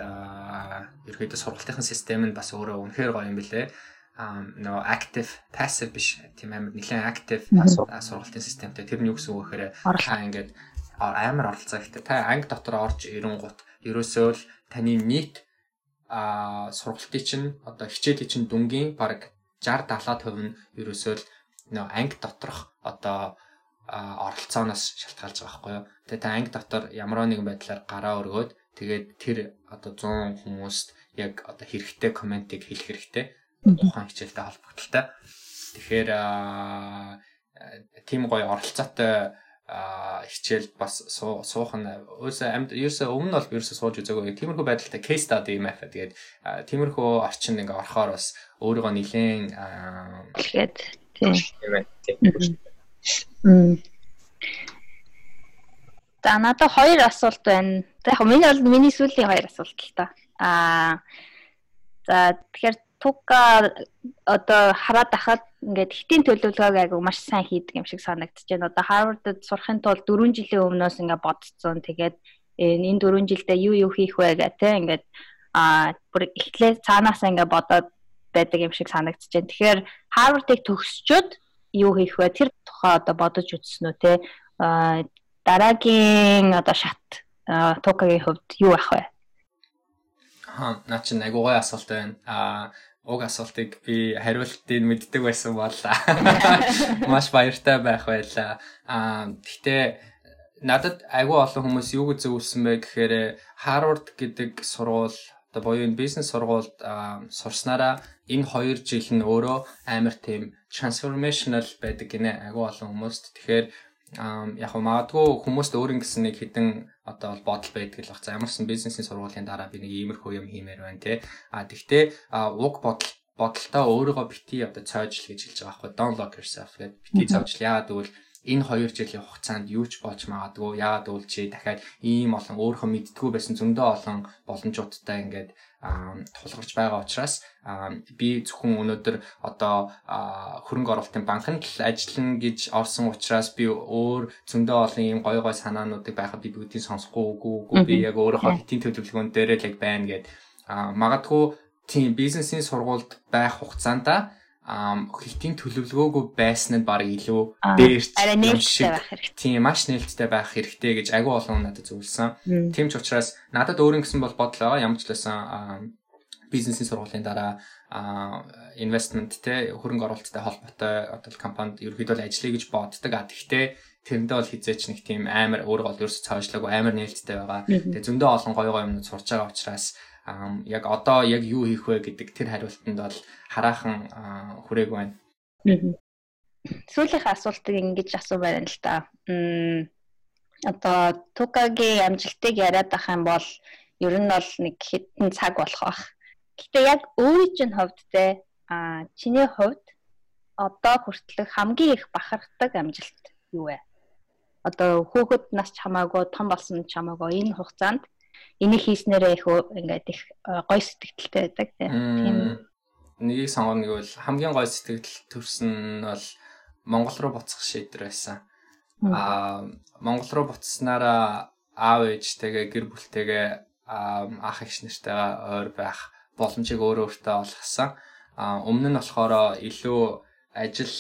ерөөдөө сургалтын систем нь бас өөрөө үнэхээр гоё юм билэ нөгөө active passive биш. Тийм амар нэлээд active сургалтын системтэй. Тэр нь юу гэсэн үг гэхээр та ингээд амар оролцоо ихтэй та анги дотор орж ирэнгуут ерөөсөө л таны нийт а сургалтын чинь одоо хичээлийн чинь дүнгийн баг 60 70% нь ерөөсөө л нөгөө анги доторх одоо оролцооноос шалтгаалж байгаа байхгүй юу. Тэгээ та анги дотор ямар нэгэн байдлаар гараа өргөөд тэгээд тэр одоо 100 хүмүүст яг одоо хэрэгтэй комментиг хэлэх хэрэгтэй тухайн хичээлтэй холбогдолтой. Тэгэхээр тийм гоё оролцоотой хичээл бас суух нь өөсөө амьд ерөөсөө өмнө бол ерөөсөө сууж үзээгүй. Тиймэрхүү байдалтай case study юм аа. Тэгээд тиймэрхүү орчинд ингээ орохоор бас өөрийгөө нилээн тэгээд тийм За надад хоёр асуулт байна. За яг миний бол миний сүүлийн хоёр асуулт л та. Аа за тэгэхээр тука одоо хараад ахад ингээд хитийн төлөвлөгөөг айгу маш сайн хийдэг юм шиг санагдаж байна. Одоо Harvard-д сурахын тулд 4 жилийн өмнөөс ингээд бодцсон. Тэгээд энэ 4 жилдээ юу юу хийх вэ гэх те ингээд а бүр эхлээ цаанаас ингээд бодоод байдаг юм шиг санагдаж байна. Тэгэхээр Harvard-ыг төгсчөөд юу хийх вэ? Тэр тухай одоо бодож үзсэн үү те? а дараагийн одоо шат тукагийн хувьд юу ах вэ? Аа, наа чи айгуу гой асуулт байна. Аа, уг асуултыг би хариултыг мэддэг байсан бол маш баяртай байх байлаа. Аа, гэхдээ надад айгүй олон хүмүүс юу гэж зөвлөсөн бэ гэхээр Harvard гэдэг сургууль одоо боёо энэ бизнес сургуульд сурснараа энэ 2 жил нь өөрөө амар тийм transformational байдаг гинэ айгүй олон хүмүүст. Тэгэхээр яг магадгүй хүмүүст өөр ингэсэн нэг хідэн одоо бодол байдаг л баг. За ямарсан бизнесийн сургуулийн дараа би нэг иймэрхүү юм хиймээр байна те. А тэгтээ уг бодол бодолтой өөрийгөө бити одоо цоожл гэж хэлж байгаа байхгүй. Don't lock yourself гэдэг бити цоожл. Яагаад гэвэл энэ 2 жилийн хугацаанд юу ч болж магадгүй. Яагаад гэвэл чи дахиад ийм олон өөрийнхөө мэдтгүү байсан зөндөө олон боломжуудтай ингээд тулгарч байгаа учраас би зөвхөн өнөөдөр одоо хөрөнгө оруулалтын банкнд л ажиллана гэж орсон учраас би өөр зөндөө олон ийм гой гой санаануудыг байхад би бүгдийг сонсохгүй үгүй үгүй би яг өөрийнхөө хитийн төлөвлөгөөн дээрээ л яг байна гэд. Магадгүй тийм бизнесийн сургуульд байх хугацаанд ам хитийн төлөвлөгөөгүй байсан нь баг илүү дээрч юм шиг. Тийм маш нээлттэй байх хэрэгтэй гэж агүй олон надад зөвлөсөн. Тийм ч учраас надад өөр ингэсэн бол бодол байгаа. Ямар ч лсэн бизнесийн сургуулийн дараа инвестмент те хөрөнгө оруулалттай холбоотой одоо компанид ерөөхдөө ажиллая гэж боддог. А тэгтээ тэрэндээ бол хизээч нэг тийм амар өөрөө бол ерөөсө цаажлаагүй амар нээлттэй байгаа. Тэгээ зөндөө олон гоё гоё юмнууд сурч байгаа учраас яг одоо яг юу хийх вэ гэдэг тэр хариултанд бол хараахан хүрээг байна. Сүүлийнхээ асуултыг ингэж асуу байна л да. Одоо Тукагийн амжилтыг яриад ах юм бол ер нь бол нэг хэдэн цаг болох бах. Гэтэ яг өөрийн чинь хувьд те а чиний хувьд одоо хүртэл хамгийн их бахархдаг амжилт юу вэ? Одоо хүүхэд нас ч хамаагүй том болсон ч хамаагүй энэ хугацаанд энийг хийснээрээ их ингээд их гоё сэтгэлтэй байдаг тийм нэгийг сонгоно гэвэл хамгийн гоё сэтгэл төрсөн нь бол Монгол руу буцах шийдвэр байсан. Аа Монгол руу буцснараа аав ээжтэйгээ гэр бүлтэйгээ ах эгч нартайгаа ойр байх боломжийг өөрөө өөртөө олгосон. Аа өмнө нь болохоор илүү ажил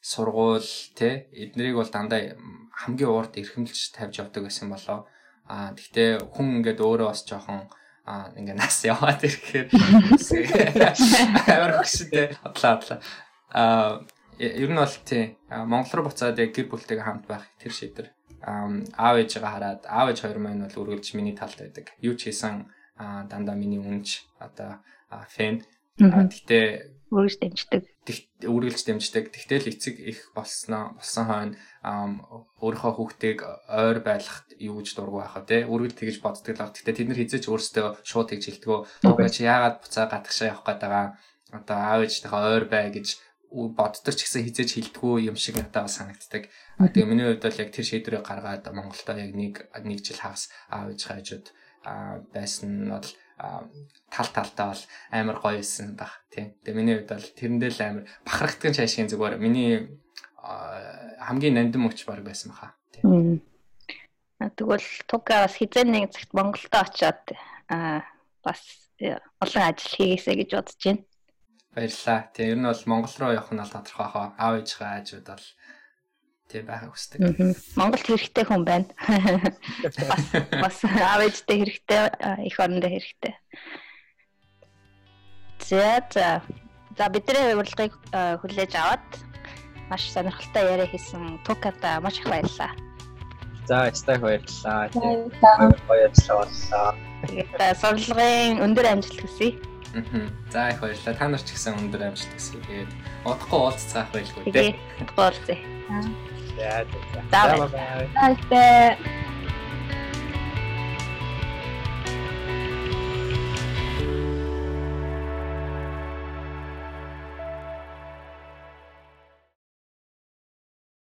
сургууль те эднэрийг бол дандаа хамгийн урд эрхэмлж тавьж явдаг байсан болоо. Аа тэгтээ хүн ингээд өөрөө бас жоохон аа ингээ нас яваад ирэхээр амар хөштэй бодлоо бодлоо. Аа ер нь бол тий Монгол руу буцаад яг гэр бүлтэйгээ хамт байх тэр шийдвэр аав ээжигээ хараад аав ээж хоёр маань бол үргэлж миний талд байдаг. Юу ч хийсэн дандаа миний үнж одоо фэн. Гэтэ үргэлж дэмждэг. Үргэлж дэмждэг. Тэгтэл эцэг их болсноо болсон хойно өөрийнхөө хүүхдийг ойр байлгахт юу гэж дургу байхаа тий. Үргэлж тэгж боддог л баг. Тэгтээ тэд нар хизээч өөрсдөө шууд тэгж хэлдэггүй. Угаа чи яагаад буцаа гадагшаа явах гээд байгаа. Одоо аав ээжтэйгээ ойр бай гэж боддог ч гэсэн хизээж хилдэггүй юм шиг надад санагддаг. А тэгээ миний хувьд бол яг тэр шийдвэрийг гаргаад Монголдо яг нэг нэг жил хагас аав ээж хажууд байсан нь бол тал талтаа бол амар гоё байсан баг тийм. Тэгээ миний хувьд бол тэрэндээ л амар бахархдгийн цаашгийн зүгээр миний хамгийн нандин мөч баг байсан баха. Тийм. Тэгвэл туга бас хизээ нэг цагт Монголдо очиод аа бас э, олон ажил хийгээсэй гэж бодож байна. Баярлалаа. Тэгээ ер нь бол Монгол руу явах нь бол тодорхой хаа. Аав ээжийнхээ хажууд бол тий байхаа хүсдэг. Монголд хэрэгтэй хүн байна. Бас аав ээжтэй хэрэгтэй, их орондоо хэрэгтэй. За за. За бидний урилгыг хүлээж аваад маш сонирхолтой яриа хийсэн Туката маш их баярлалаа. За, стайх баярлалаа. Баярлалаа. Тэгээд сурлагын өндөр амжилт хүсье. За их баярлалаа. Та нар ч гэсэн өндөр амжилт хүсье. Тэгээд удахгүй уулзцаах байлгүй дээ. Удахгүй уулзъя. За за. За. За.